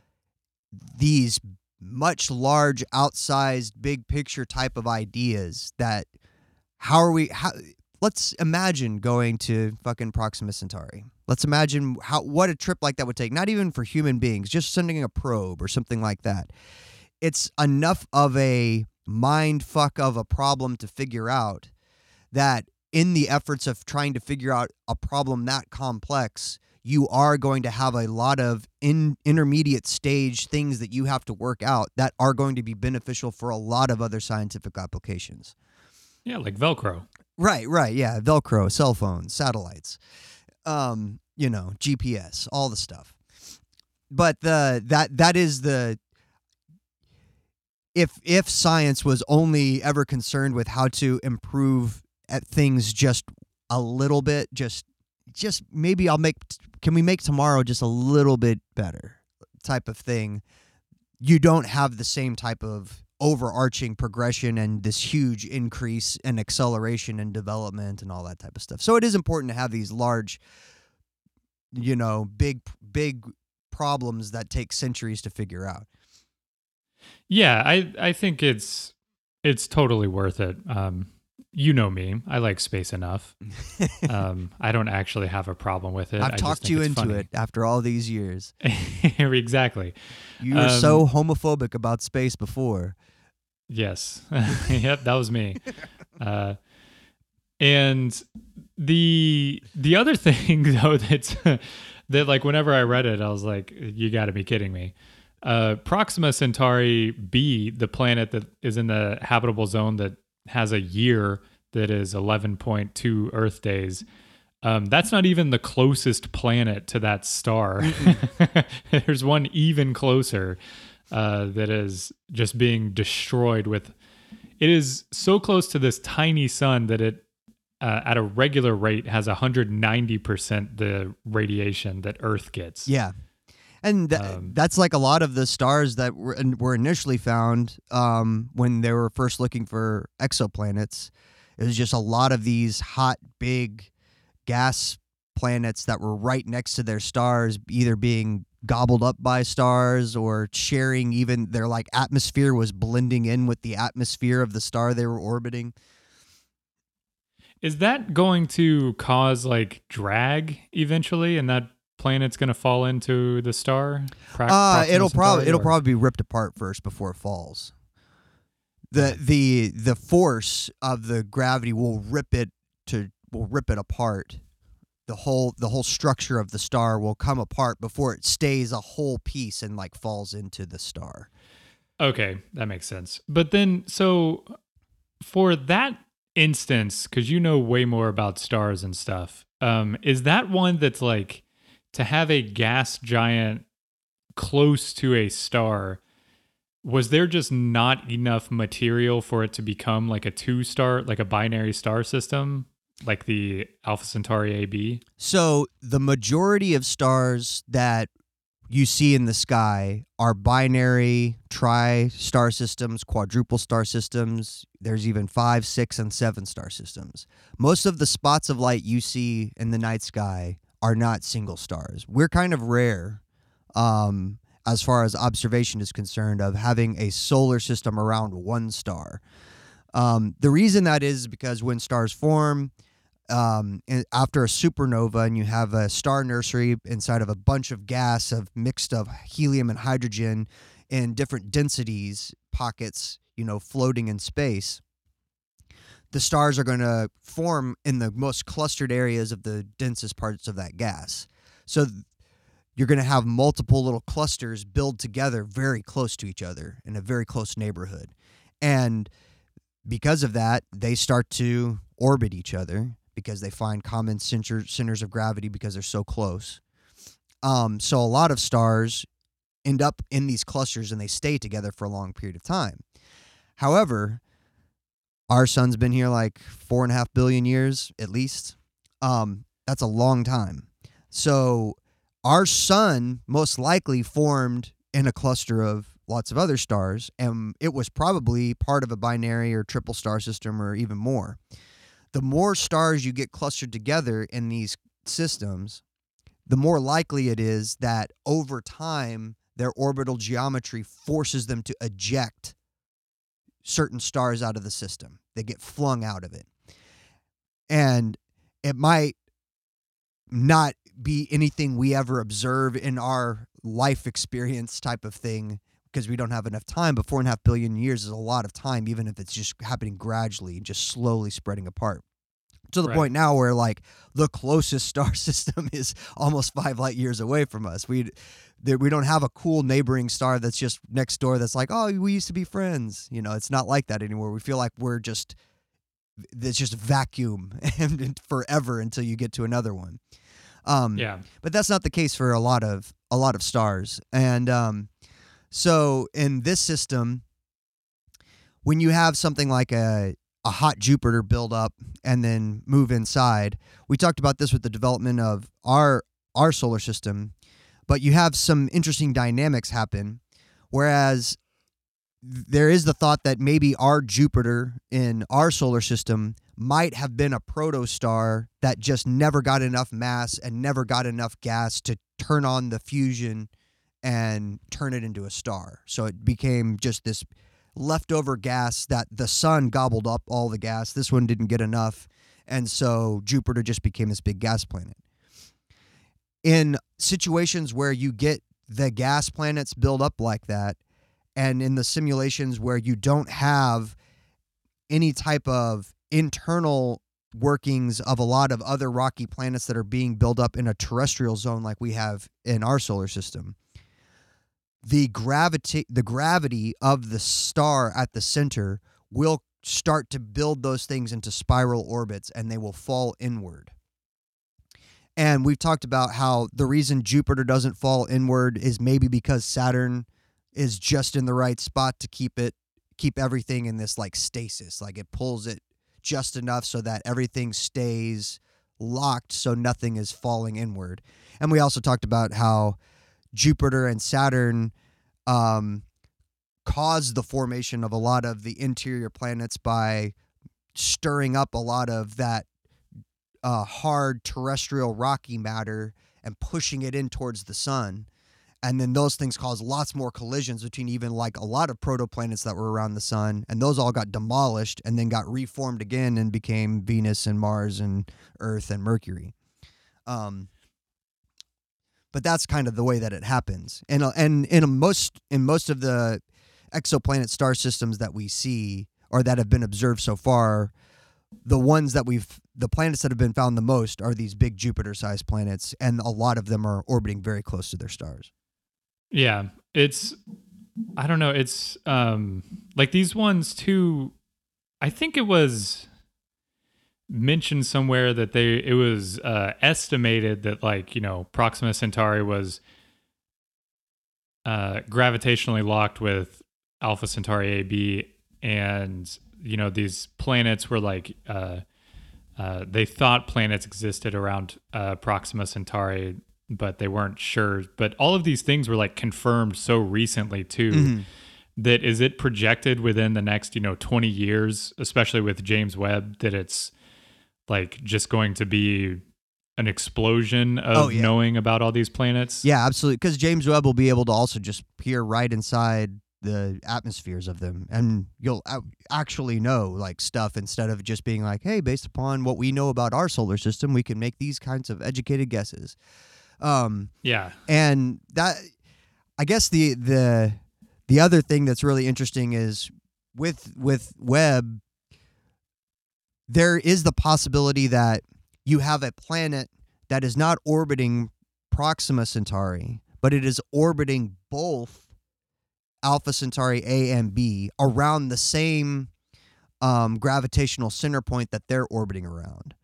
these much large outsized big picture type of ideas that how are we how let's imagine going to fucking Proxima Centauri. Let's imagine how what a trip like that would take. Not even for human beings, just sending a probe or something like that. It's enough of a mind fuck of a problem to figure out that in the efforts of trying to figure out a problem that complex, you are going to have a lot of in intermediate stage things that you have to work out that are going to be beneficial for a lot of other scientific applications. Yeah, like Velcro. Right, right, yeah, Velcro, cell phones, satellites, um, you know, GPS, all the stuff. But the that that is the if if science was only ever concerned with how to improve at things just a little bit, just just maybe I'll make can we make tomorrow just a little bit better type of thing. You don't have the same type of overarching progression and this huge increase in acceleration and development and all that type of stuff. So it is important to have these large you know, big big problems that take centuries to figure out. Yeah, I I think it's it's totally worth it. Um, you know me, I like space enough. um, I don't actually have a problem with it. I I've just talked you into funny. it after all these years. exactly. You were Um, so homophobic about space before. Yes. yep, that was me. Uh, and the the other thing though that's that like whenever I read it, I was like, you got to be kidding me. Uh, Proxima Centauri b, the planet that is in the habitable zone that has a year that is 11.2 Earth days. Um, that's not even the closest planet to that star. There's one even closer uh, that is just being destroyed with. It is so close to this tiny sun that it, uh, at a regular rate, has 190% the radiation that Earth gets. Yeah. And th- Um, that's like a lot of the stars that were, were initially found um, when they were first looking for exoplanets. It was just a lot of these hot, big gas planets that were right next to their stars, either being gobbled up by stars or sharing even their like atmosphere was blending in with the atmosphere of the star they were orbiting. Is that going to cause like drag eventually, and that planet's going to fall into the star? Pro- Uh, it'll probably it'll probably be ripped apart first before it falls. The the the force of the gravity will rip it to will rip it apart. The whole the whole structure of the star will come apart before it stays a whole piece and like falls into the star. Okay, that makes sense. But then, so for that instance, because you know way more about stars and stuff, um, is that one that's like to have a gas giant close to a star? Was there just not enough material for it to become like a two star, like a binary star system, like the Alpha Centauri AB? So the majority of stars that you see in the sky are binary tri star systems, quadruple star systems. There's even five, six, and seven star systems. Most of the spots of light you see in the night sky are not single stars. We're kind of rare um, as far as observation is concerned of having a solar system around one star. Um, the reason that is because when stars form, um, after a supernova and you have a star nursery inside of a bunch of gas of mixed of helium and hydrogen in different densities pockets you know floating in space the stars are going to form in the most clustered areas of the densest parts of that gas. So th- you're going to have multiple little clusters build together very close to each other in a very close neighborhood. And because of that they start to orbit each other because they find common center, centers of gravity because they're so close. Um, so a lot of stars end up in these clusters and they stay together for a long period of time. However, our sun's been here like four and a half billion years at least. Um, that's a long time. So our sun most likely formed in a cluster of lots of other stars, and it was probably part of a binary or triple star system or even more the more stars you get clustered together in these systems, the more likely it is that over time their orbital geometry forces them to eject certain stars out of the system. They get flung out of it. And it might not be anything we ever observe in our life experience type of thing because we don't have enough time. But four and a half billion years is a lot of time, even if it's just happening gradually and just slowly spreading apart. to the Right. point now where like the closest star system is almost five light years away from us. We we don't have a cool neighboring star that's just next door that's like, oh, we used to be friends. You know, it's not like that anymore. We feel like we're just there's just vacuum and forever until you get to another one. Um, Yeah. but that's not the case for a lot of a lot of stars and um, so in this system when you have something like a a hot jupiter build up and then move inside we talked about this with the development of our our solar system but you have some interesting dynamics happen. Whereas there is the thought that maybe our jupiter in our solar system might have been a protostar that just never got enough mass and never got enough gas to turn on the fusion and turn it into a star. So it became just this leftover gas that the sun gobbled up all the gas. This one didn't get enough. And so Jupiter just became this big gas planet. In situations where you get the gas planets build up like that, and in the simulations where you don't have any type of internal workings of a lot of other rocky planets that are being built up in a terrestrial zone like we have in our solar system the gravity the gravity of the star at the center will start to build those things into spiral orbits and they will fall inward. And we've talked about how the reason Jupiter doesn't fall inward is maybe because Saturn is just in the right spot to keep it keep everything in this like stasis. Like it pulls it just enough so that everything stays locked so nothing is falling inward. And we also talked about how jupiter and saturn um, caused the formation of a lot of the interior planets by stirring up a lot of that uh, hard terrestrial rocky matter and pushing it in towards the sun. And then those things caused lots more collisions between even like a lot of protoplanets that were around the sun and those all got demolished and then got reformed again and became venus and mars and earth and mercury. Um, but that's kind of the way that it happens. And uh, and in most in most of the exoplanet star systems that we see or that have been observed so far the ones that we've the planets that have been found the most are these big jupiter sized planets and a lot of them are orbiting very close to their stars. Yeah, it's I don't know, it's um like these ones too I think it was mentioned somewhere that they it was uh estimated that like, you know, Proxima Centauri was uh gravitationally locked with Alpha Centauri AB and you know these planets were like uh uh, they thought planets existed around uh, Proxima Centauri, but they weren't sure. But all of these things were like confirmed so recently too. Mm-hmm. That is it projected within the next you know twenty years, especially with James Webb, that it's like just going to be an explosion of Oh, yeah. knowing about all these planets. Yeah, absolutely. Because James Webb will be able to also just peer right inside the atmospheres of them, and you'll actually know like stuff instead of just being like, "Hey, based upon what we know about our solar system, we can make these kinds of educated guesses." Um, yeah, and that, I guess the the the other thing that's really interesting is with with Webb, there is the possibility that you have a planet that is not orbiting Proxima Centauri, but it is orbiting both Alpha Centauri A and B around the same um, gravitational center point that they're orbiting around.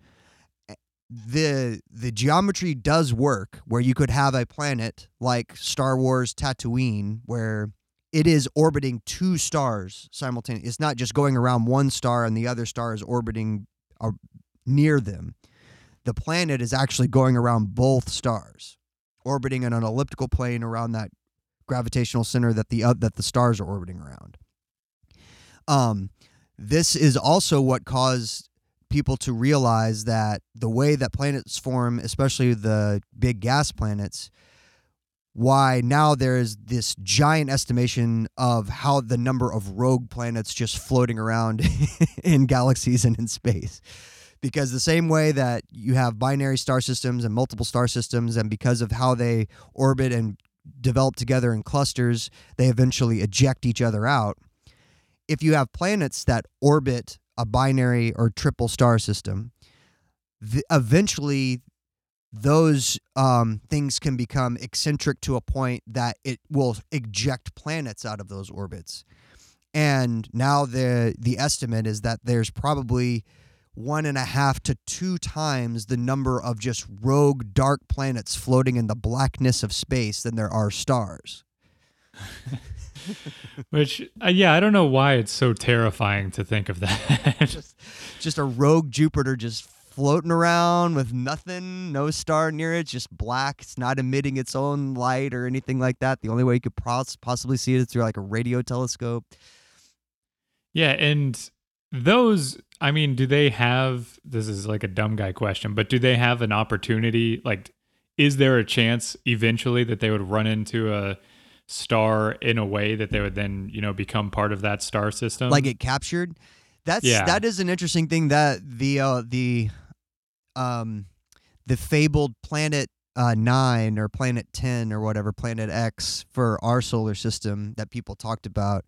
The the geometry does work where you could have a planet like Star Wars Tatooine where it is orbiting two stars simultaneously. It's not just going around one star and the other star is orbiting uh, near them. The planet is actually going around both stars, orbiting in an elliptical plane around that gravitational center that the uh, that the stars are orbiting around. Um, this is also what caused people to realize that the way that planets form, especially the big gas planets, why now there is this giant estimation of how the number of rogue planets just floating around in galaxies and in space. Because the same way that you have binary star systems and multiple star systems, and because of how they orbit and develop together in clusters, they eventually eject each other out. If you have planets that orbit a binary or triple star system, eventually those um, things can become eccentric to a point that it will eject planets out of those orbits. And now the the estimate is that there's probably one and a half to two times the number of just rogue dark planets floating in the blackness of space than there are stars. Which, uh, yeah, I don't know why it's so terrifying to think of that. just, just a rogue Jupiter just floating around with nothing, no star near it, just black. It's not emitting its own light or anything like that. The only way you could pos- possibly see it is through like a radio telescope. yeah, and those, I mean, do they have? This is like a dumb guy question, but do they have an opportunity? Like, is there a chance eventually that they would run into a star in a way that they would then, you know, become part of that star system? like it captured. That's Yeah. that is an interesting thing that the uh, the um the fabled planet uh, nine or planet ten or whatever planet X for our solar system that people talked about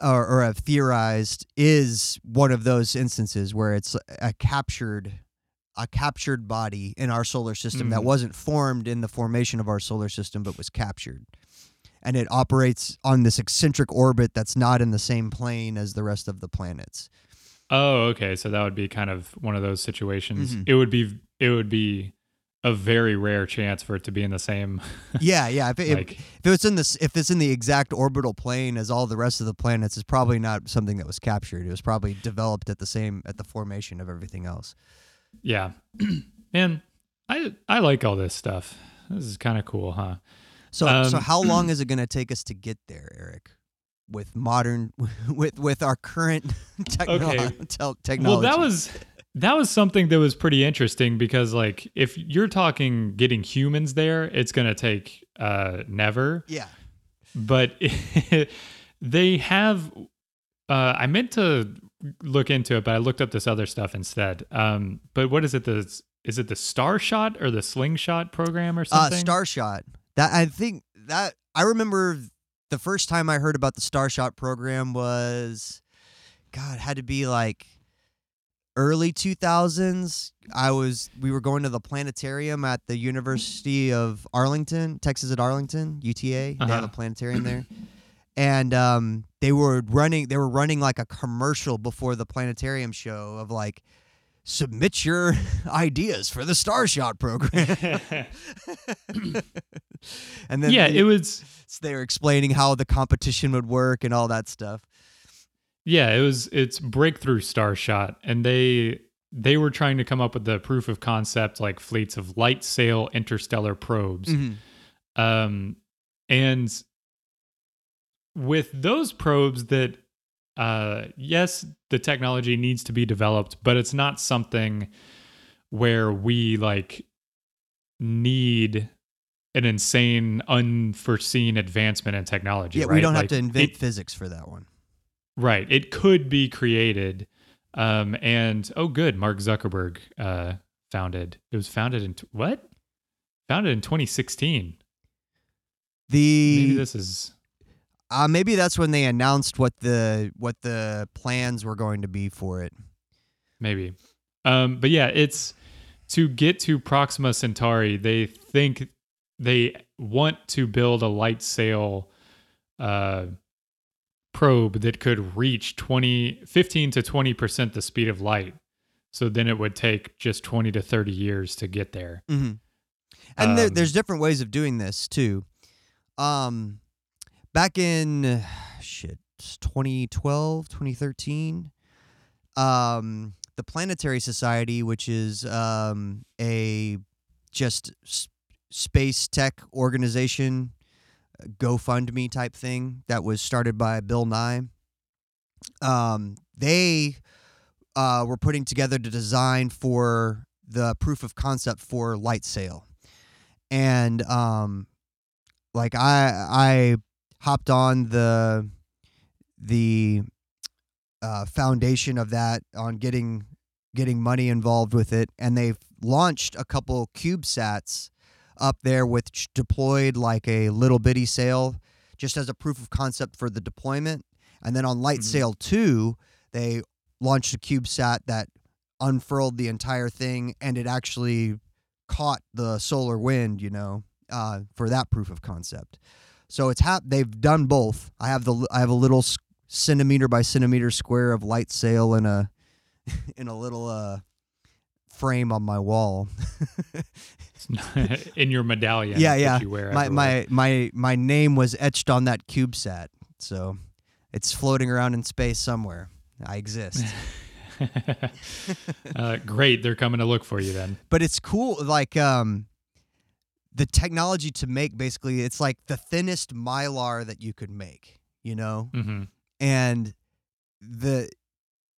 or, or have theorized is one of those instances where it's a captured a captured body in our solar system that Mm. wasn't formed in the formation of our solar system but was captured and it operates on this eccentric orbit that's not in the same plane as the rest of the planets. Oh, okay. So that would be kind of one of those situations. Mhm. It would be it would be a very rare chance for it to be in the same yeah, yeah. If, it, like if, if it's in this, if it's in the exact orbital plane as all the rest of the planets, it's probably not something that was captured. It was probably developed at the same at the formation of everything else. yeah. Man, I I like all this stuff. This is kind of cool, huh? So, so Um, how long is it going to take us to get there, Eric? With modern, with with our current techno- Okay. tel- technology. Well, that was that was something that was pretty interesting because like if you're talking getting humans there, it's going to take uh never. yeah. but they have uh, i meant to look into it but i looked up this other stuff instead um, but what is it the is it the Starshot or the slingshot program or Uh, something Starshot. That I think that I remember the first time I heard about the Starshot program was, God, had to be like early 2000s. I was we were going to the planetarium at the University of Arlington, Texas at Arlington, UTA. They have Uh-huh. a planetarium there. And um, they were running they were running like a commercial before the planetarium show of like submit your ideas for the Starshot program. and then yeah the- it was they were explaining how the competition would work and all that stuff. yeah it was it's breakthrough Starshot and they they were trying to come up with the proof of concept like fleets of light sail interstellar probes Um, and with those probes that, uh, yes, the technology needs to be developed, but it's not something where we like need an insane, unforeseen advancement in technology. Yeah, right? we don't have to invent it- physics for that one. right. It could be created. Um, and oh, good. Mark Zuckerberg, uh, founded. It was founded in t- what? Founded in 2016. The Maybe this is uh, maybe that's when they announced what the what the plans were going to be for it. maybe. Um, but yeah, it's to get to Proxima Centauri. They think they want to build a light sail uh, probe that could reach 20, 15 to 20% the speed of light. So then it would take just 20 to 30 years to get there. Mm-hmm. And there, Um, there's different ways of doing this too. Um, back in shit, 2012, 2013, um, the Planetary Society, which is um, a just s- space tech organization, uh, GoFundMe type thing that was started by Bill Nye. Um, they uh, were putting together the design for the proof of concept for light sail and um like i i hopped on the the uh, foundation of that on getting getting money involved with it and they've launched a couple cubesats up there with deployed like a little bitty sail just as a proof of concept for the deployment and then on light Mhm. sail 2 they launched a cubesat that unfurled the entire thing and it actually caught the solar wind, you know, uh, for that proof of concept. So it's hap- they've done both. I have the I have a little s- centimeter by centimeter square of light sail in a in a little uh frame on my wall. in your medallion. yeah, that yeah. You wear My everywhere. my my my name was etched on that CubeSat, so it's floating around in space somewhere. I exist. uh, great. They're coming to look for you then. but it's cool like um the technology to make basically it's like the thinnest mylar that you could make you know? Hmm and the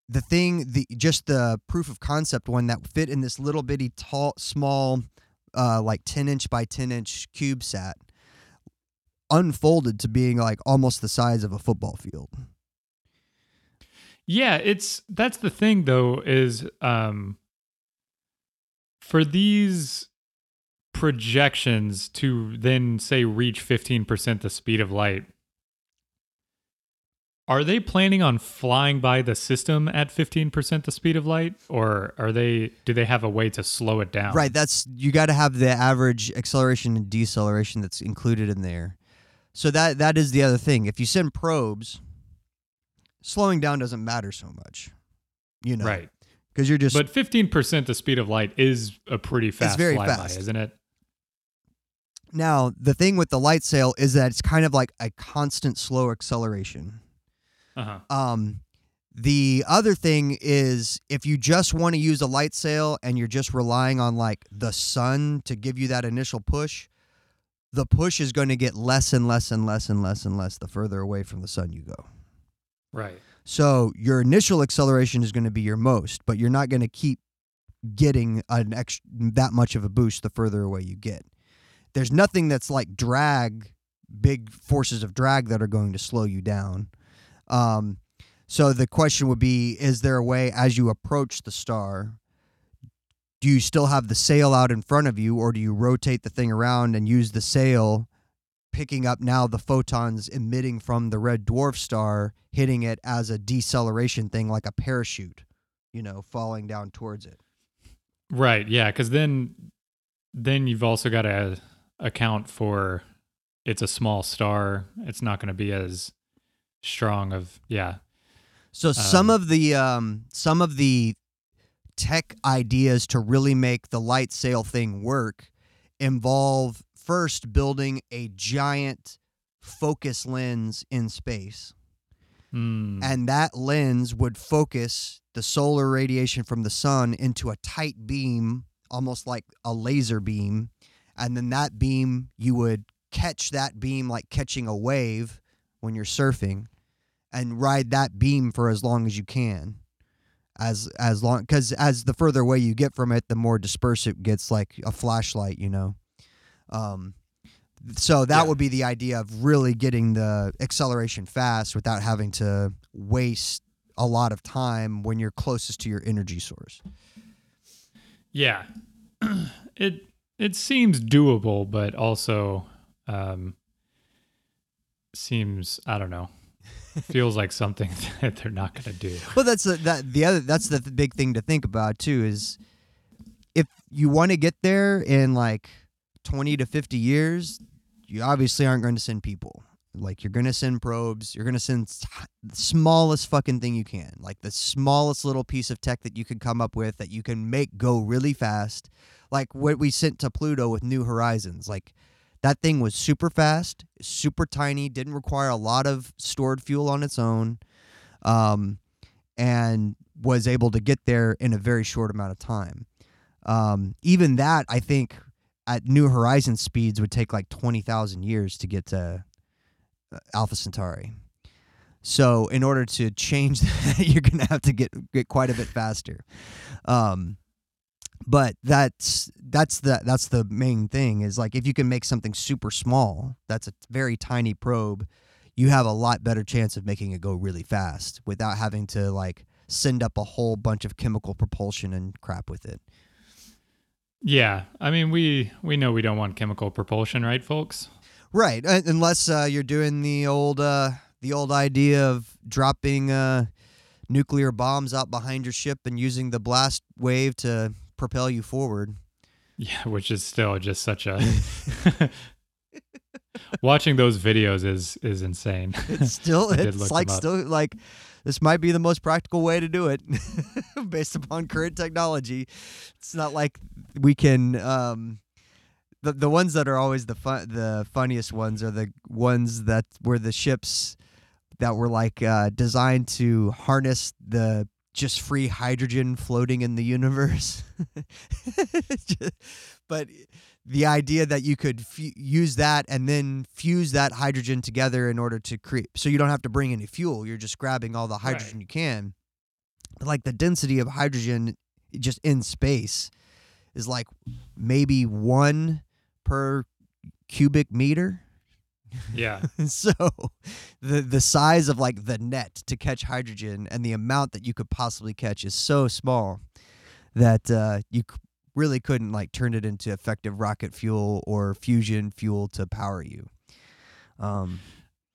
the thing the just the proof of concept one that fit in this little bitty tall small uh like 10 inch by 10 inch cube sat unfolded to being like almost the size of a football field. Yeah, it's that's the thing though is um for these projections to then say reach 15% the speed of light are they planning on flying by the system at 15% the speed of light or are they do they have a way to slow it down Right, that's you got to have the average acceleration and deceleration that's included in there. So that that is the other thing. If you send probes, slowing down doesn't matter so much. You know, right Because you're just but 15% the speed of light is a pretty fast it's very flyby fast. isn't it now the thing with the light sail is that it's kind of like a constant slow acceleration. uh-huh Um, the other thing is if you just want to use a light sail and you're just relying on like the sun to give you that initial push, the push is going to get less and less and less and less and less the further away from the sun you go. right So your initial acceleration is going to be your most, but you're not going to keep getting an ex- that much of a boost the further away you get. There's nothing that's like drag, big forces of drag that are going to slow you down. Um, so the question would be: Is there a way as you approach the star? Do you still have the sail out in front of you, or do you rotate the thing around and use the sail, picking up now the photons emitting from the red dwarf star, hitting it as a deceleration thing, like a parachute, you know, falling down towards it? Right. Yeah. Because then, then you've also got to account for it's a small star. It's not going to be as strong of yeah. So some Um, of the um, some of the tech ideas to really make the light sail thing work involve first building a giant focus lens in space. Mm, And that lens would focus the solar radiation from the sun into a tight beam, almost like a laser beam. And then that beam, you would catch that beam like catching a wave when you're surfing and ride that beam for as long as you can. As as long because as the further away you get from it, the more dispersed it gets, like a flashlight, you know. Um, so that Yeah. would be the idea of really getting the acceleration fast without having to waste a lot of time when you're closest to your energy source. yeah. it it seems doable, but also um, seems I don't know. Feels like something that they're not going to do. Well, that's the, that the other that's the big thing to think about too is if you want to get there in like 20 to 50 years, you obviously aren't going to send people. Like you're going to send probes, you're going to send the smallest fucking thing you can, like the smallest little piece of tech that you can come up with that you can make go really fast. Like what we sent to Pluto with New Horizons, like that thing was super fast, super tiny, didn't require a lot of stored fuel on its own. Um, and was able to get there in a very short amount of time. Um, even that, I think, at New Horizon speeds would take like twenty thousand years to get to uh, Alpha Centauri. So, in order to change that, you're gonna have to get get quite a bit faster. Um, but that's that's the that's the main thing is like if you can make something super small, that's a very tiny probe you have a lot better chance of making it go really fast without having to like send up a whole bunch of chemical propulsion and crap with it. Yeah, I mean we we know we don't want chemical propulsion, right, folks? Right, unless uh, you're doing the old uh, the old idea of dropping uh, nuclear bombs out behind your ship and using the blast wave to propel you forward. Yeah, which is still just such a watching those videos is is insane. It's still it's like still like this might be the most practical way to do it based upon current technology. It's not like we can um the the ones that are always the fun the funniest ones are the ones that were the ships that were like uh designed to harness the just free hydrogen floating in the universe. But the idea that you could fu- use that and then fuse that hydrogen together in order to create so you don't have to bring any fuel you're just grabbing all the hydrogen Right. you can but like the density of hydrogen just in space is like maybe one per cubic meter yeah. so the the size of like the net to catch hydrogen and the amount that you could possibly catch is so small that uh, you c- really couldn't like turn it into effective rocket fuel or fusion fuel to power you. Um,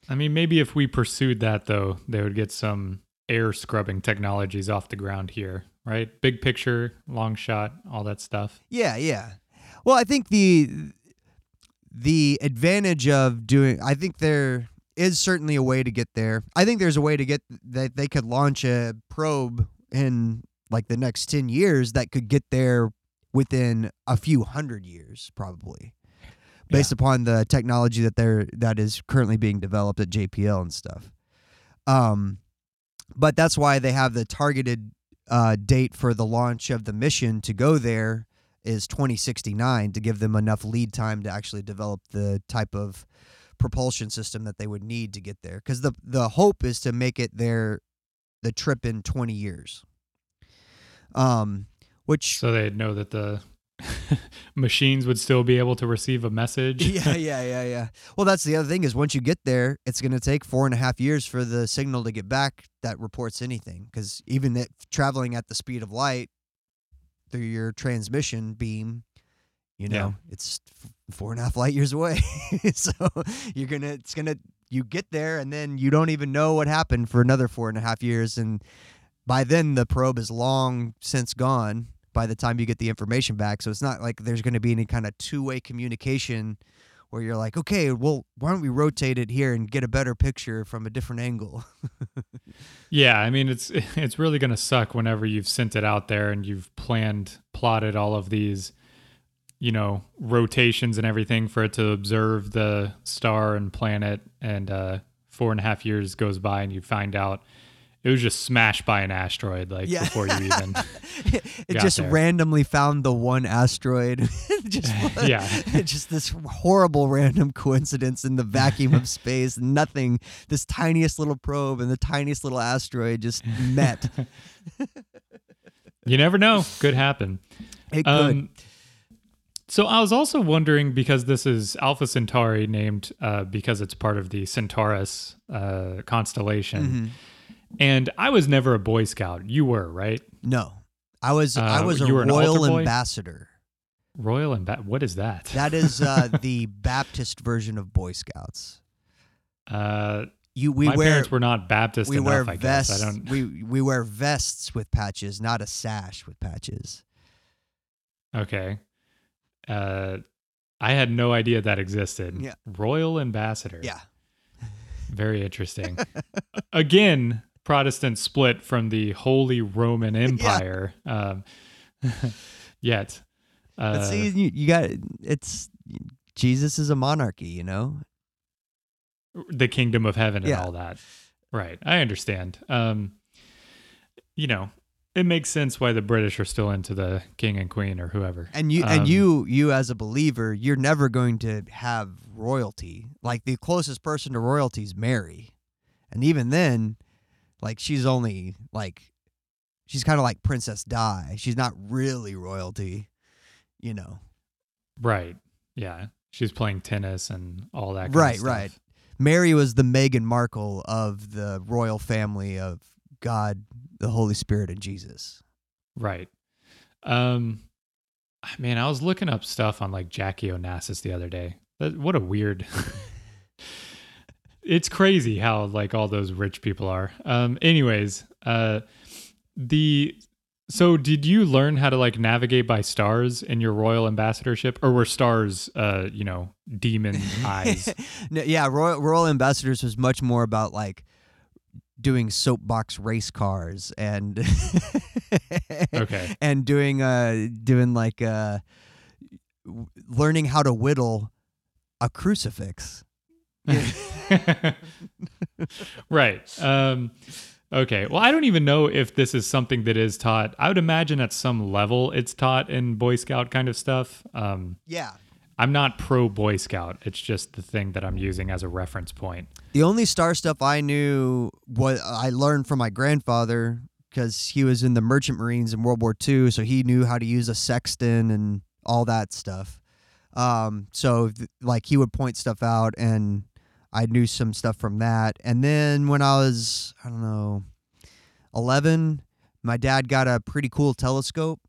I mean, maybe if we pursued that though, they would get some air scrubbing technologies off the ground here, right? Big picture, long shot, all that stuff. yeah, yeah. Well, I think the the advantage of doing I think there is certainly a way to get there. I think there's a way to get that they could launch a probe in like the next 10 years that could get there within a few hundred years probably. Based upon the technology that they're that is currently being developed at JPL and stuff. Um but that's why they have the targeted uh, date for the launch of the mission to go there is 2069 to give them enough lead time to actually develop the type of propulsion system that they would need to get there. Because the the hope is to make it there the trip in 20 years. Um which So they'd know that the machines would still be able to receive a message. yeah yeah yeah yeah. Well that's the other thing is once you get there it's going to take four and a half years for the signal to get back that reports anything. Because even if traveling at the speed of light through your transmission beam you know Yeah. it's four and a half light years away. So you're gonna it's gonna you get there and then you don't even know what happened for another four and a half years. And by then the probe is long since gone by the time you get the information back. So it's not like there's going to be any kind of two-way communication where you're like okay well why don't we rotate it here and get a better picture from a different angle? Yeah, I mean it's it's really going to suck whenever you've sent it out there and you've planned plotted all of these you know rotations and everything for it to observe the star and planet and uh four and a half years goes by and you find out it was just smashed by an asteroid like Yeah. before you even it just there. randomly found the one asteroid just Yeah. just this horrible random coincidence in the vacuum of space nothing this tiniest little probe and the tiniest little asteroid just met you never know could happen it could Um, so I was also wondering because this is Alpha Centauri, named uh, because it's part of the Centaurus uh, constellation, Mhm. And I was never a Boy Scout. You were right, no i was i Uh, was a you were an altar royal ambassador Royal and ba- what is that? that is uh, the baptist version of boy scouts uh, you we my wear parents were not Baptist we enough. wear I guess vests I don't. we we wear vests with patches not a sash with patches Okay, uh, I had no idea that existed. Yeah. Royal Ambassador. yeah Very interesting. Again, Protestant split from the Holy Roman Empire. Um, yet, uh, But see, you, you got it's Jesus is a monarchy, you know. the kingdom of heaven and Yeah. all that. Right. I understand. Um, you know, it makes sense why the British are still into the king and queen or whoever. And you Um, and you you as a believer, you're never going to have royalty. Like the closest person to royalty is Mary, and even then, like she's only like she's kind of like Princess Di. She's not really royalty, you know. Right. Yeah. She's playing tennis and all that. Kind of Right, right. Mary was the Meghan Markle of the royal family of God, the Holy Spirit, and Jesus. Right. Um man, I was looking up stuff on like Jackie Onassis the other day. That, what a weird It's crazy how like all those rich people are. Um anyways, Uh, the so did you learn how to like navigate by stars in your royal ambassadorship, or were stars, uh, you know, demon eyes? No, yeah, Royal, Royal Ambassadors was much more about like doing soapbox race cars and Okay. and doing uh doing like uh learning how to whittle a crucifix. right. Um, okay. Well, I don't even know if this is something that is taught. I would imagine at some level it's taught in Boy Scout kind of stuff. Um, Yeah. I'm not pro Boy Scout. It's just the thing that I'm using as a reference point. The only star stuff I knew what I learned from my grandfather because he was in the Merchant Marines in World War II, so he knew how to use a sextant and all that stuff. Um, so th- like he would point stuff out, and I knew some stuff from that. And then when I was I don't know, eleven, my dad got a pretty cool telescope.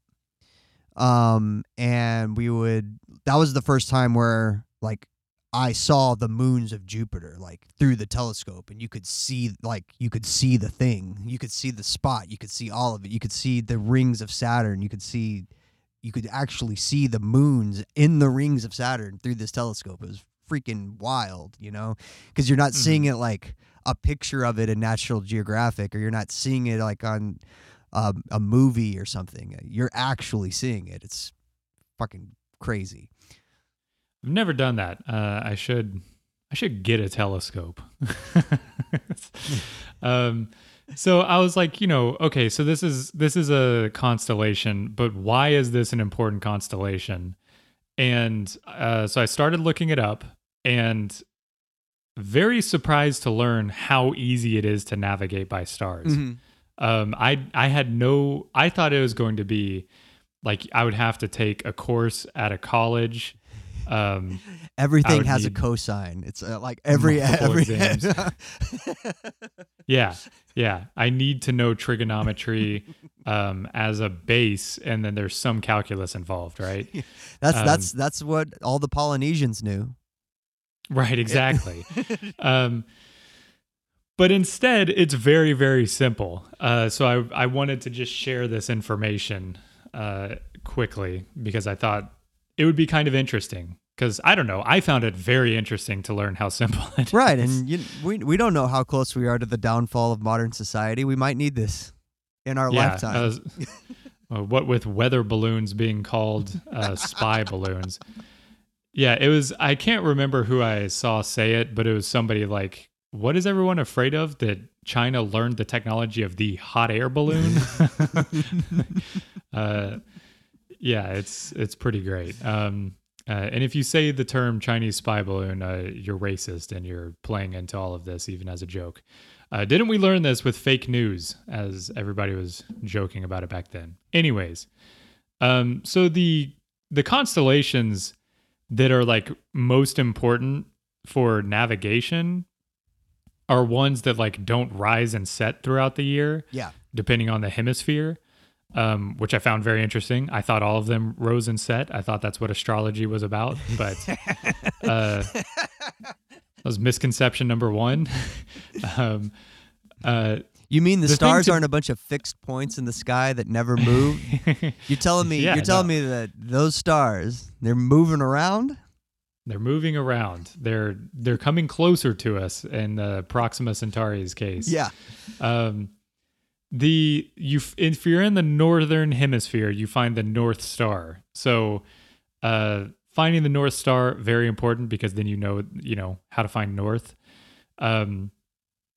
Um, and we would that was the first time where like I saw the moons of Jupiter like through the telescope and you could see like you could see the thing. You could see the spot, you could see all of it. You could see the rings of Saturn. You could see you could actually see the moons in the rings of Saturn through this telescope. It was freaking wild, you know? Cuz you're not seeing it like a picture of it in National Geographic or you're not seeing it like on um, a movie or something. You're actually seeing it. It's fucking crazy. I've never done that. Uh, I should. I should get a telescope. um, so I was like, you know, okay, so this is this is a constellation, but why is this an important constellation? And uh, so I started looking it up, and very surprised to learn how easy it is to navigate by stars. Um, I I had no. I thought it was going to be like I would have to take a course at a college. Um, Everything has a cosine. It's uh, like every every exams. yeah, yeah. I need to know trigonometry um, as a base, and then there's some calculus involved, right? that's Um, that's that's what all the Polynesians knew. Right, exactly. um, but instead, it's very, very simple. Uh, so I, I wanted to just share this information uh, quickly because I thought it would be kind of interesting. Because I don't know, I found it very interesting to learn how simple it is. Right, and you, we we don't know how close we are to the downfall of modern society. We might need this in our yeah, lifetime. uh, what with weather balloons being called uh, spy balloons. Yeah, it was. I can't remember who I saw say it, but it was somebody like, "What is everyone afraid of? That China learned the technology of the hot air balloon." uh, yeah, it's it's pretty great. Um, uh, and if you say the term Chinese spy balloon, uh, you're racist and you're playing into all of this, even as a joke. Uh, didn't we learn this with fake news, as everybody was joking about it back then? Anyways, um, so the the constellations that are like most important for navigation are ones that like don't rise and set throughout the year yeah, depending on the hemisphere, um, which I found very interesting. I thought all of them rose and set. I thought that's what astrology was about, but uh, that was misconception number one. um, uh, you mean the, The stars to- aren't a bunch of fixed points in the sky that never move? you're telling me Yeah, you're telling no. me that those stars they're moving around? they're moving around. They're they're coming closer to us in uh, Proxima Centauri's case. Yeah, Um, the you if you're in the northern hemisphere, you find the North Star. So, uh, finding the North Star very important because then you know you know how to find north. Um,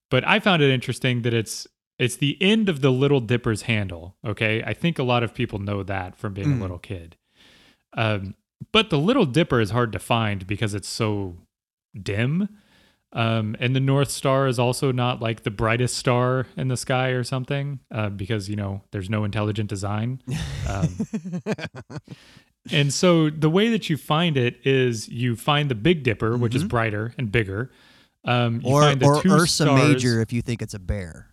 but I found it interesting that it's it's the end of the Little Dipper's handle. Okay, I think a lot of people know that from being Mm. a little kid. Um, but the Little Dipper is hard to find because it's so dim. Um, and the North Star is also not like the brightest star in the sky or something, uh, because you know there's no intelligent design. Um, and so the way that you find it is you find the Big Dipper, which is brighter and bigger. Um, you or find the or Ursa stars, Major if you think it's a bear.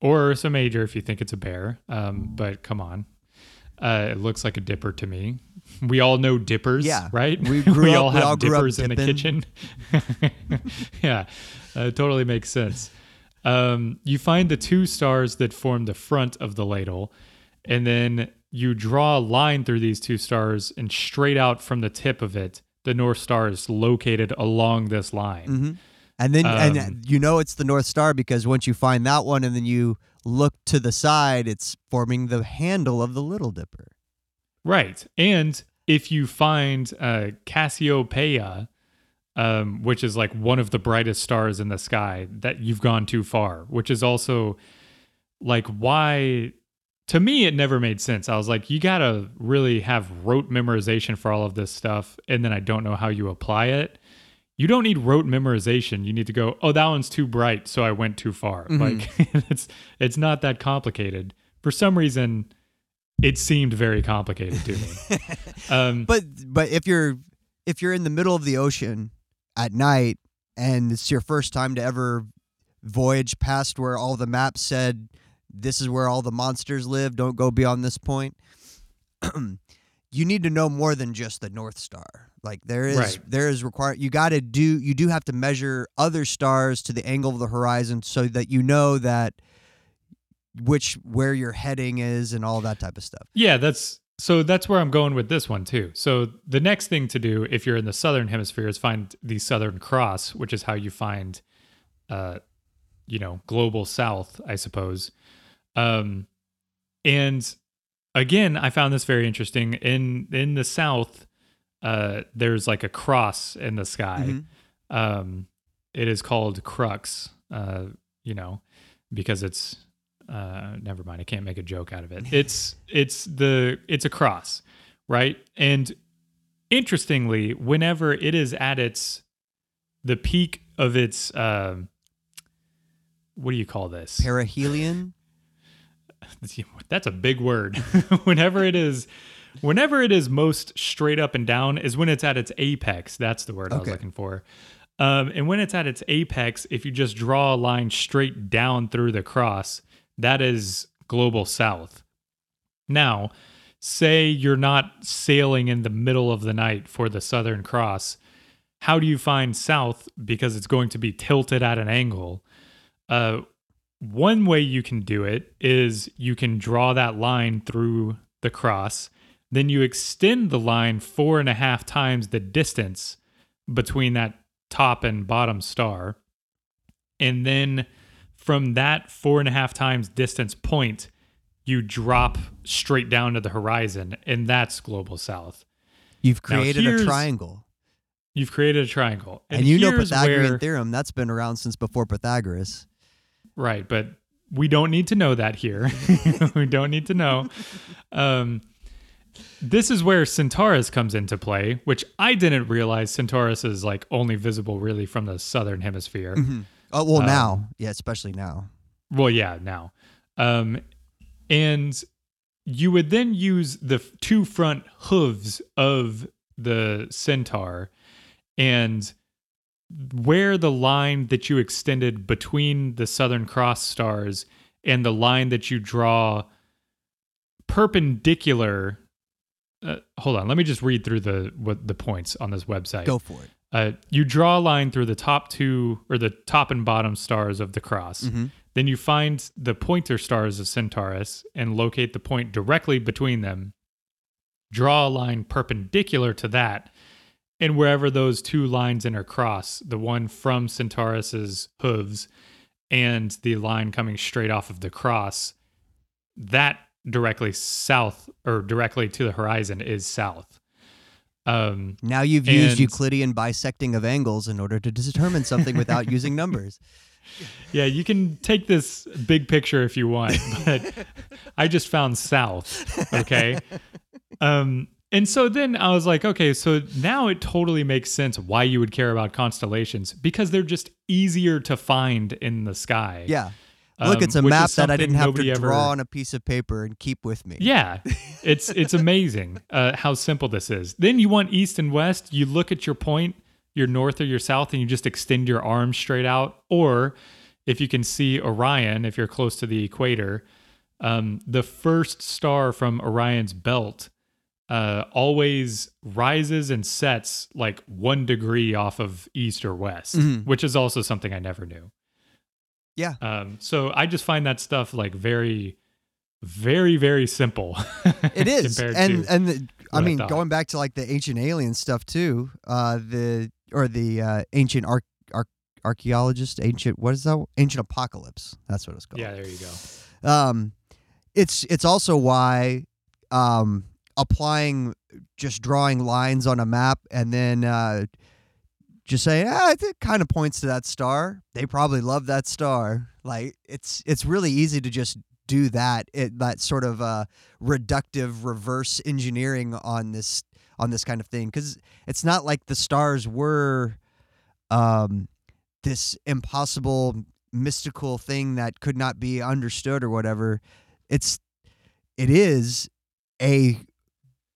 or Ursa Major if you think it's a bear. Um, but come on, uh, it looks like a dipper to me. We all know dippers, Yeah. right? We grew all up- we have all dippers in the kitchen. yeah, uh, totally makes sense. um, you find the two stars that form the front of the ladle, and then you draw a line through these two stars, and straight out from the tip of it, the North Star is located along this line. hmm And then Um, and you know it's the North Star because once you find that one and then you look to the side, it's forming the handle of the Little Dipper. Right. And if you find uh, Cassiopeia, um, which is like one of the brightest stars in the sky, that you've gone too far, which is also like why. To me, it never made sense. I was like, you got to really have rote memorization for all of this stuff. And then I don't know how you apply it. You don't need rote memorization. You need to go, oh, that one's too bright. So I went too far. Mhm. Like, it's, it's not that complicated. For some reason, it seemed very complicated to me. Um, But but if you're if you're in the middle of the ocean at night and it's your first time to ever voyage past where all the maps said this is where all the monsters live, don't go beyond this point. you need to know more than just the North Star. Like there is Right. there is required you got to do you do have to measure other stars to the angle of the horizon so that you know that which where your heading is and all that type of stuff. yeah, that's so that's where I'm going with this one too. So the next thing to do if you're in the southern hemisphere is find the Southern Cross, which is how you find, uh, you know, global south, I suppose. Um, and again, I found this very interesting. In in the south, uh, there's like a cross in the sky. Mhm. Um, it is called crux. Uh, you know, because it's uh, never mind. I can't make a joke out of it. It's it's the it's a cross, right? And interestingly, whenever it is at its the peak of its um, what do you call this? Perihelion? That's a big word. whenever it is whenever it is most straight up and down is when it's at its apex. That's the word I was looking for. Um, and when it's at its apex, if you just draw a line straight down through the cross, that is global south. Now, say you're not sailing in the middle of the night for the Southern Cross. How do you find south? Because it's going to be tilted at an angle. Uh, one way you can do it is you can draw that line through the cross. Then you extend the line four and a half times the distance between that top and bottom star. And then from that four and a half times distance point, you drop straight down to the horizon, and that's global south. You've created a triangle. You've created a triangle. And, you know Pythagorean where- theorem, that's been around since before Pythagoras. Right, but we don't need to know that here. we don't need to know. Um, this is where Centaurus comes into play, which I didn't realize Centaurus is like only visible really from the southern hemisphere. Oh well, Um, now, yeah, especially now. Well, yeah, now. Um, and you would then use the two front hooves of the centaur and where the line that you extended between the southern cross stars and the line that you draw perpendicular uh, hold on let me just read through the what the points on this website Go for it. uh, you draw a line through the top two or the top and bottom stars of the cross. Mhm. Then you find the pointer stars of Centaurus and locate the point directly between them. Draw a line perpendicular to that. And wherever those two lines intercross, the one from Centaurus's hooves and the line coming straight off of the cross, that directly south or directly to the horizon is south. Um, Now you've used Euclidean bisecting of angles in order to determine something without using numbers. Yeah, you can take this big picture if you want, but I just found south. Okay. Um, and so then I was like, okay, so now it totally makes sense why you would care about constellations because they're just easier to find in the sky. Yeah. Look, Um, it's a map that I didn't have to nobody draw ever- on a piece of paper and keep with me. Yeah, it's it's amazing uh, how simple this is. Then you want east and west. You look at your point, your north or your south, and you just extend your arm straight out. Or if you can see Orion, if you're close to the equator, um, the first star from Orion's belt uh, always rises and sets like one degree off of east or west, Mhm. which is also something I never knew. Yeah. Um, so I just find that stuff like very, very, very simple. It is, and and the, I what I mean, going back to like the ancient alien stuff too, uh, the or the uh, ancient arch arch archaeologist, ancient what is that? Ancient apocalypse. That's what it's called. yeah, there you go. Um, it's it's also why um applying just drawing lines on a map and then uh just saying ah, it kind of points to that star. They probably love that star. Like it's it's really easy to just do that. It that sort of uh reductive reverse engineering on this on this kind of thing because it's not like the stars were um this impossible mystical thing that could not be understood or whatever it's it is a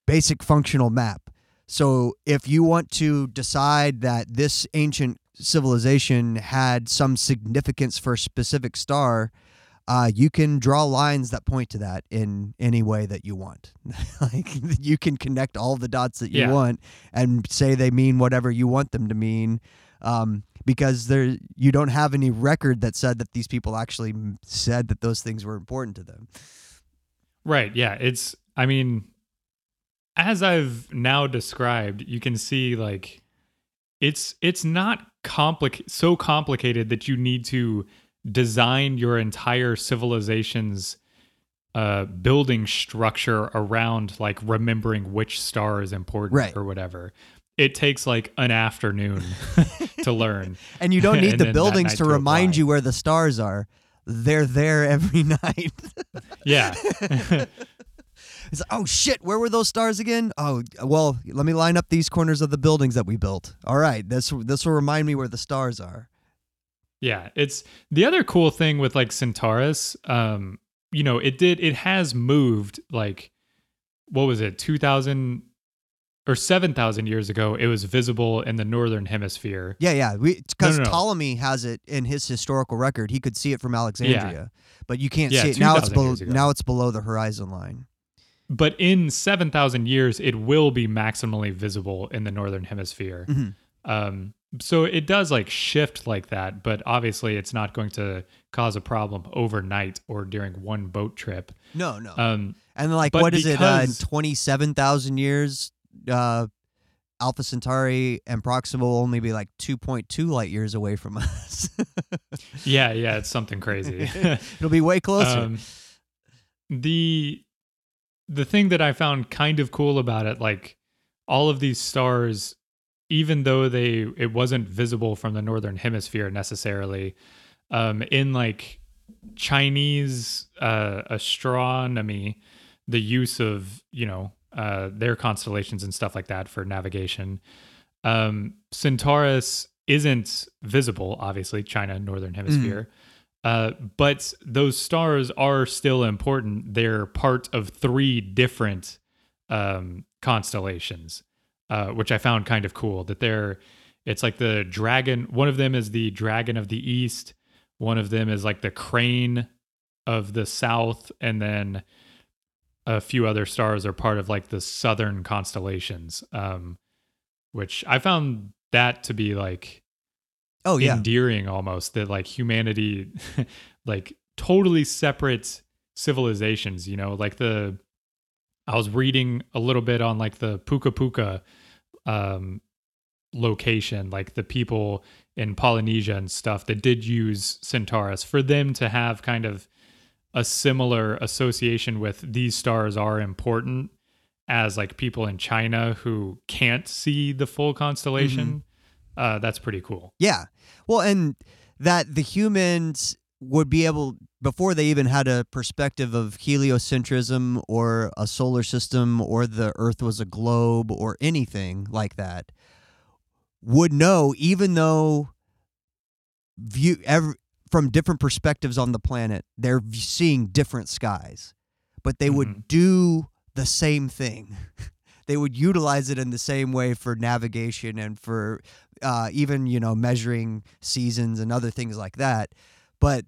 basic functional map so if you want to decide that this ancient civilization had some significance for a specific star uh, you can draw lines that point to that in any way that you want. like you can connect all the dots that you Yeah. want and say they mean whatever you want them to mean, um, because there you don't have any record that said that these people actually said that those things were important to them. Right. Yeah. It's, I mean, as I've now described, you can see like it's it's not complic so complicated that you need to design your entire civilization's uh building structure around like remembering which star is important Right. or whatever. It takes like an afternoon to learn. And you don't need the buildings to to remind you where the stars are. They're there every night. Yeah. It's like, oh shit, where were those stars again? Oh, well, let me line up these corners of the buildings that we built. All right, this this will remind me where the stars are. Yeah, it's the other cool thing with like Centaurus. Um, you know, it did it has moved like what was it, two thousand or seven thousand years ago? It was visible in the northern hemisphere. Yeah, yeah, because no, no. Ptolemy has it in his historical record. He could see it from Alexandria, but you can't Yeah, see it now. It's below now it's below the horizon line. But in seven thousand years, it will be maximally visible in the northern hemisphere. Mhm. Um, so it does like shift like that, but obviously it's not going to cause a problem overnight or during one boat trip. No, no. Um, and like, what is it? Uh, twenty-seven thousand years, uh, Alpha Centauri and Proxima will only be like two point two light years away from us. yeah, yeah, it's something crazy. It'll be way closer. Um, the the thing that I found kind of cool about it, like all of these stars, even though they it wasn't visible from the northern hemisphere necessarily, um, in like Chinese uh, astronomy, the use of you know uh, their constellations and stuff like that for navigation, um, Centaurus isn't visible. Obviously, China, northern hemisphere. Uh, but those stars are still important. They're part of three different um, constellations, uh, which I found kind of cool. That they're, it's like the dragon. One of them is the dragon of the east. One of them is like the crane of the south, and then a few other stars are part of like the southern constellations. Um, which I found that to be like oh yeah, endearing almost that like humanity like totally separate civilizations you know? Like the i was reading a little bit on like the Pukapuka um location like the people in polynesia and stuff that did use centaurus for them to have kind of a similar association with these stars are important as like people in china who can't see the full constellation uh that's pretty cool Yeah. Well, and that the humans would be able before they even had a perspective of heliocentrism or a solar system or the earth was a globe or anything like that would know even though view every, from different perspectives on the planet they're seeing different skies but they would Mhm. do the same thing they would utilize it in the same way for navigation and for uh, even you know measuring seasons and other things like that but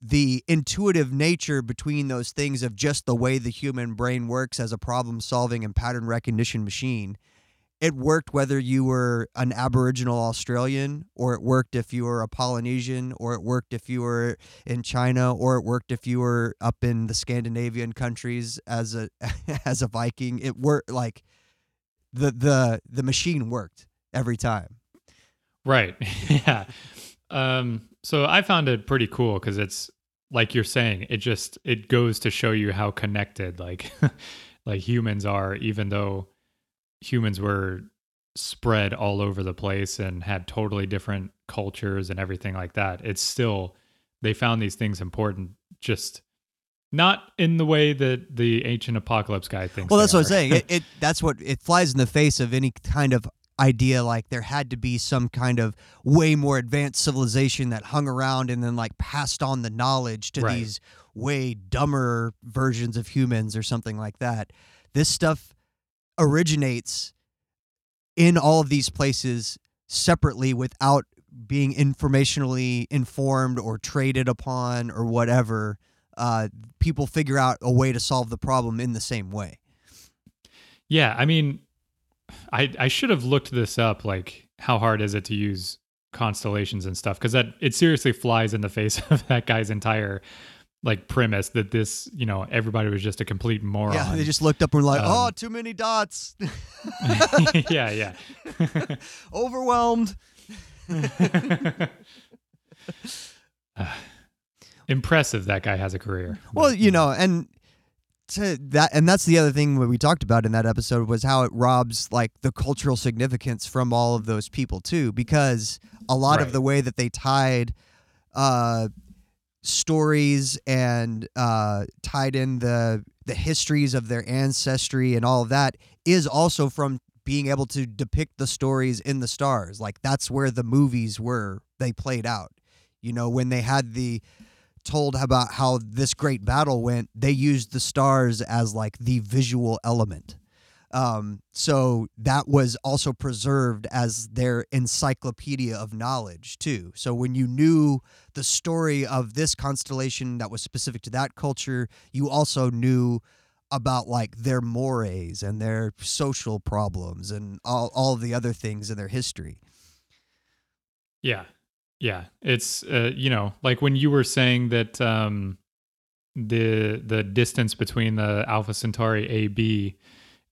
the intuitive nature between those things of just the way the human brain works as a problem solving and pattern recognition machine it worked whether you were an Aboriginal Australian, or it worked if you were a Polynesian, or it worked if you were in China, or it worked if you were up in the Scandinavian countries as a as a Viking. It worked like the the the machine worked every time. Right. yeah. Um, so I found it pretty cool because it's like you're saying, it just it goes to show you how connected like like humans are, even though humans were spread all over the place and had totally different cultures and everything like that. It's still they found these things important just not in the way that the ancient apocalypse guy thinks. Well, that's what I'm saying. It, it that's what it flies in the face of any kind of idea like there had to be some kind of way more advanced civilization that hung around and then like passed on the knowledge to Right. these way dumber versions of humans or something like that. This stuff originates in all of these places separately without being informationally informed or traded upon or whatever. Uh, people figure out a way to solve the problem in the same way. Yeah, I mean, I I should have looked this up. Like, how hard is it to use constellations and stuff? Because that it seriously flies in the face of that guy's entire like premise that this, you know, everybody was just a complete moron. Yeah, they just looked up and were like, Um, "Oh, too many dots, yeah, yeah. overwhelmed." Impressive that guy has a career. Well, you know, and to that, and that's the other thing that we talked about in that episode was how it robs like the cultural significance from all of those people too, because a lot of the way that they tied uh, stories and uh, tied in the the histories of their ancestry and all of that is also from being able to depict the stories in the stars. Like that's where the movies were they played out. You know, when they had the told about how this great battle went, they used the stars as like the visual element. Um, so that was also preserved as their encyclopedia of knowledge too. So when you knew the story of this constellation that was specific to that culture, you also knew about like their mores and their social problems and all, all the other things in their history. Yeah. Yeah. It's uh, you know, like when you were saying that um the the distance between the Alpha Centauri AB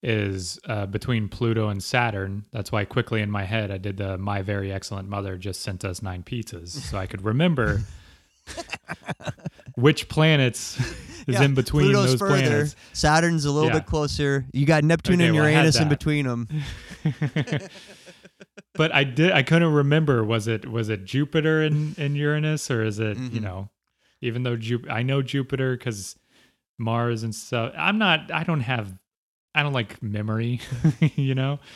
is uh, between Pluto and Saturn. That's why quickly in my head I did the my very excellent mother just sent us nine pizzas so I could remember which planets is Yeah, in between Pluto's those further. planets. Saturn's a little Yeah. bit closer. You got Neptune Okay, and well, Uranus in between them. but I did I couldn't remember was it was it Jupiter and, and Uranus or is it you Mhm. know even though Ju- I know Jupiter because Mars and stuff I'm not I don't have I don't like memory you know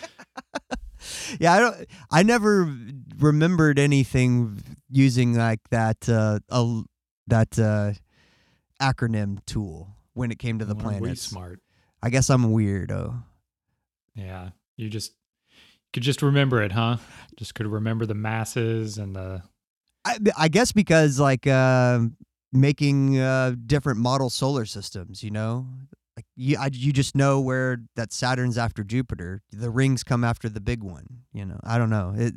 Yeah, I don't. I never remembered anything using like that uh, a, that uh, acronym tool when it came to the Well, way planets. smart I guess I'm a weirdo. yeah you just could just remember it huh just could remember the masses and the I, I guess because like uh, making uh, different model solar systems, you know, like you I, you just know where that Saturn's after Jupiter. The rings come after the big one. You know, I don't know. It,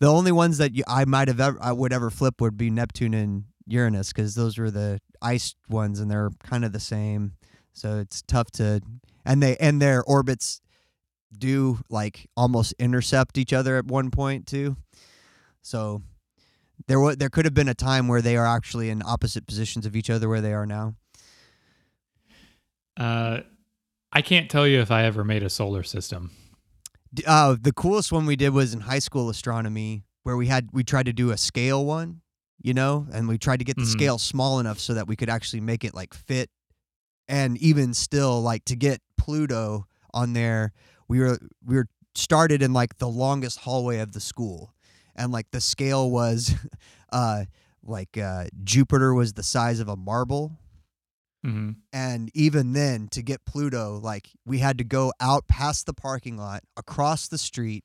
the only ones that you, I might have ever I would ever flip would be Neptune and Uranus because those were the iced ones and they're kind of the same. So it's tough to and they and their orbits do like almost intercept each other at one point too. So there was there could have been a time where they are actually in opposite positions of each other where they are now. uh I can't tell you if I ever made a solar system Uh, the coolest one we did was in high school astronomy, where we had we tried to do a scale one, you know, and we tried to get the Mhm. scale small enough so that we could actually make it like fit, and even still like to get Pluto on there, we were we were started in like the longest hallway of the school, and like the scale was, uh, like uh, Jupiter was the size of a marble, hmm and even then, to get Pluto, like we had to go out past the parking lot, across the street,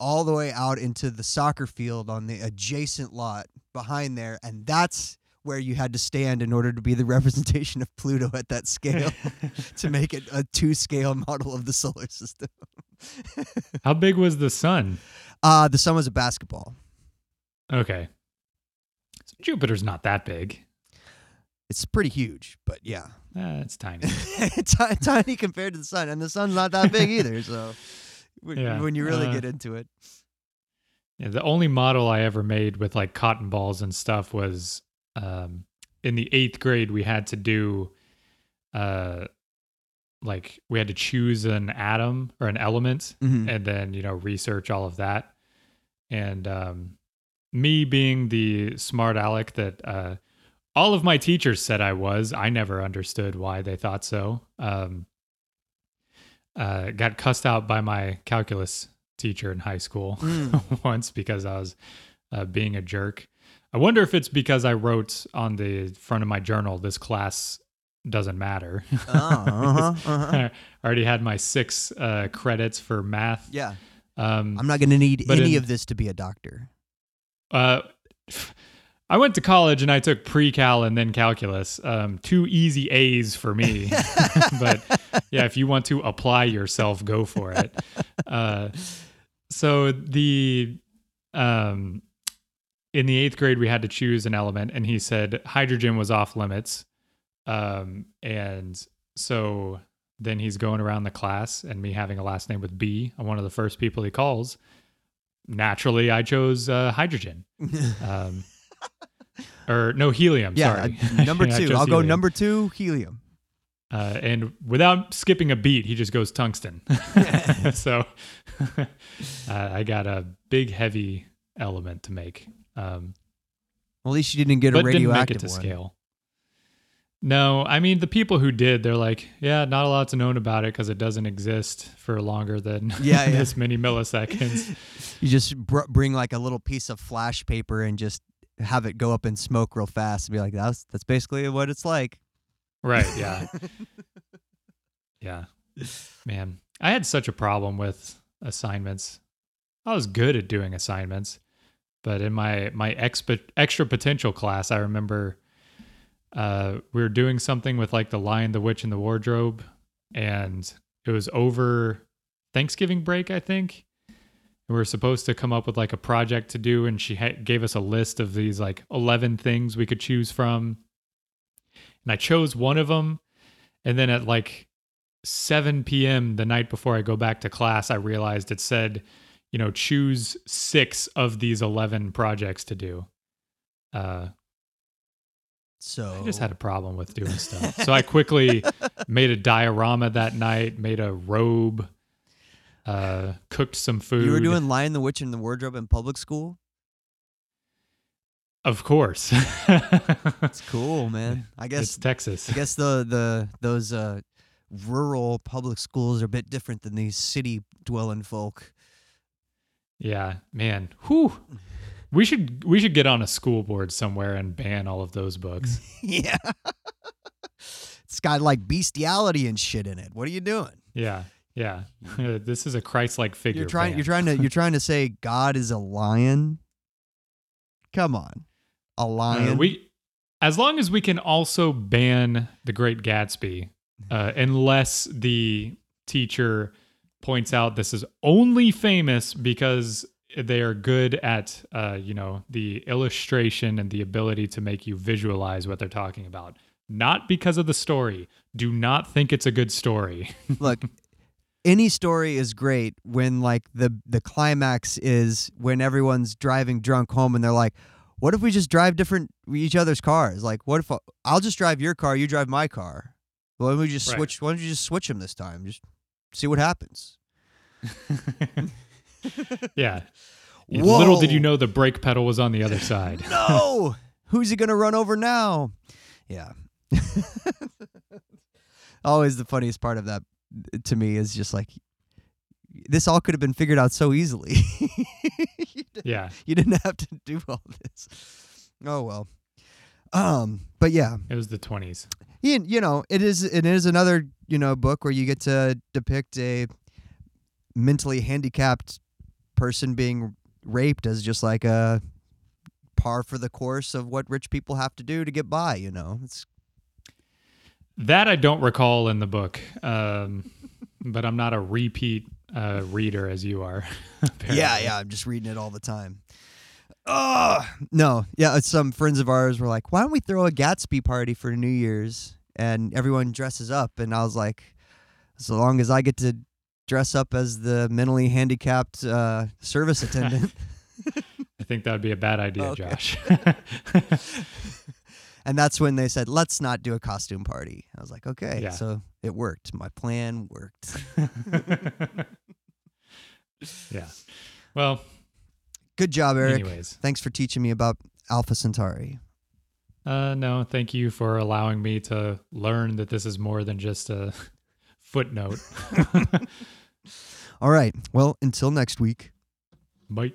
all the way out into the soccer field on the adjacent lot behind there. And that's where you had to stand in order to be the representation of Pluto at that scale to make it a two scale model of the solar system. How big was the sun? Uh, the sun was a basketball. Okay. So Jupiter's not that big. It's pretty huge, but yeah, Uh, it's tiny. Ti- tiny compared to the sun, and the sun's not that big either. So when, Yeah, when you really uh, get into it, Yeah, the only model I ever made with like cotton balls and stuff was um, in the eighth grade. We had to do, uh, like we had to choose an atom or an element, Mhm. and then you know research all of that. And um, me being the smart aleck that uh, all of my teachers said I was, I never understood why they thought so. Um, uh, got cussed out by my calculus teacher in high school Mm. once because I was uh, being a jerk. I wonder if it's because I wrote on the front of my journal, "This class doesn't matter." Oh, uh-huh, uh-huh. I already had my six uh, credits for math. yeah, Um, I'm not going to need any in- of this to be a doctor. uh, I went to college and I took pre-cal and then calculus. Um, two easy A's for me. but yeah, if you want to apply yourself, go for it. Uh, so the um, in the eighth grade, we had to choose an element, and he said hydrogen was off limits. Um, and so then he's going around the class, and me having a last name with B, I'm one of the first people he calls. Naturally, I chose uh, hydrogen. Um, or no helium. yeah, sorry, uh, number two. I'll go number two, helium. Uh, and without skipping a beat, he just goes tungsten. so uh, I got a big, heavy element to make. Um, Well, at least you didn't get a but didn't make radioactive it to one. scale. No, I mean the people who did, they're like, yeah, not a lot to known about it because it doesn't exist for longer than Yeah, yeah. this many milliseconds. You just br- bring like a little piece of flash paper and just have it go up in smoke real fast and be like, that's that's basically what it's like. right? Yeah, yeah. Man, I had such a problem with assignments. I was good at doing assignments, but in my my exp- extra potential class, I remember uh, we were doing something with like the Lion, the Witch, and the Wardrobe, and it was over Thanksgiving break, I think. And we were supposed to come up with like a project to do, and she ha- gave us a list of these like eleven things we could choose from, and I chose one of them, and then at like 7 p.m. the night before I go back to class, I realized it said, you know, choose six of these 11 projects to do. Uh, So I just had a problem with doing stuff. So I quickly made a diorama that night, made a robe, uh, cooked some food. you were doing Lion the Witch and the Wardrobe in public school. Of course. It's cool, man. I it's guess Texas. I guess the the those uh, rural public schools are a bit different than these city dwelling folk. Yeah, man. Whew. We should we should get on a school board somewhere and ban all of those books. yeah. it's got like bestiality and shit in it. What are you doing? Yeah, yeah. this is a Christ-like figure. You're trying ban. you're trying to you're trying to say God is a lion? Come on. A Uh, lion. we, as long as we can also ban The Great Gatsby, uh, unless the teacher points out this is only famous because they are good at, uh, you know, the illustration and the ability to make you visualize what they're talking about, not because of the story. Do not think it's a good story. Look, any story is great when like the the climax is when everyone's driving drunk home and they're like, "What if we just drive different each other's cars? Like, what if I, I'll just drive your car, you drive my car? Why don't we just Right. switch? Why don't you just switch them this time? Just see what happens." yeah. Little did you know the brake pedal was on the other side. No, who's he gonna run over now? Yeah. Always the funniest part of that to me is just like this all could have been figured out so easily. you, Yeah. you didn't have to do all this. Oh well. Um, but yeah, It was the 20s. you, you know, it is it is another, you know, book where you get to depict a mentally handicapped person being raped as just like a par for the course of what rich people have to do to get by, you know. It's That I don't recall in the book, um, but I'm not a repeat uh, reader as you are. Yeah, yeah, I'm just reading it all the time. Oh no, yeah. Some friends of ours were like, "Why don't we throw a Gatsby party for New Year's and everyone dresses up?" And I was like, "As long as I get to dress up as the mentally handicapped uh, service attendant." I think that would be a bad idea, Okay. Josh. and that's when they said, "Let's not do a costume party." I was like, "Okay." Yeah. So it worked. My plan worked. yeah. Well, Good job, Eric. anyways. Thanks for teaching me about Alpha Centauri. Uh, no, thank you for allowing me to learn that this is more than just a footnote. All right. Well, until next week. Bye.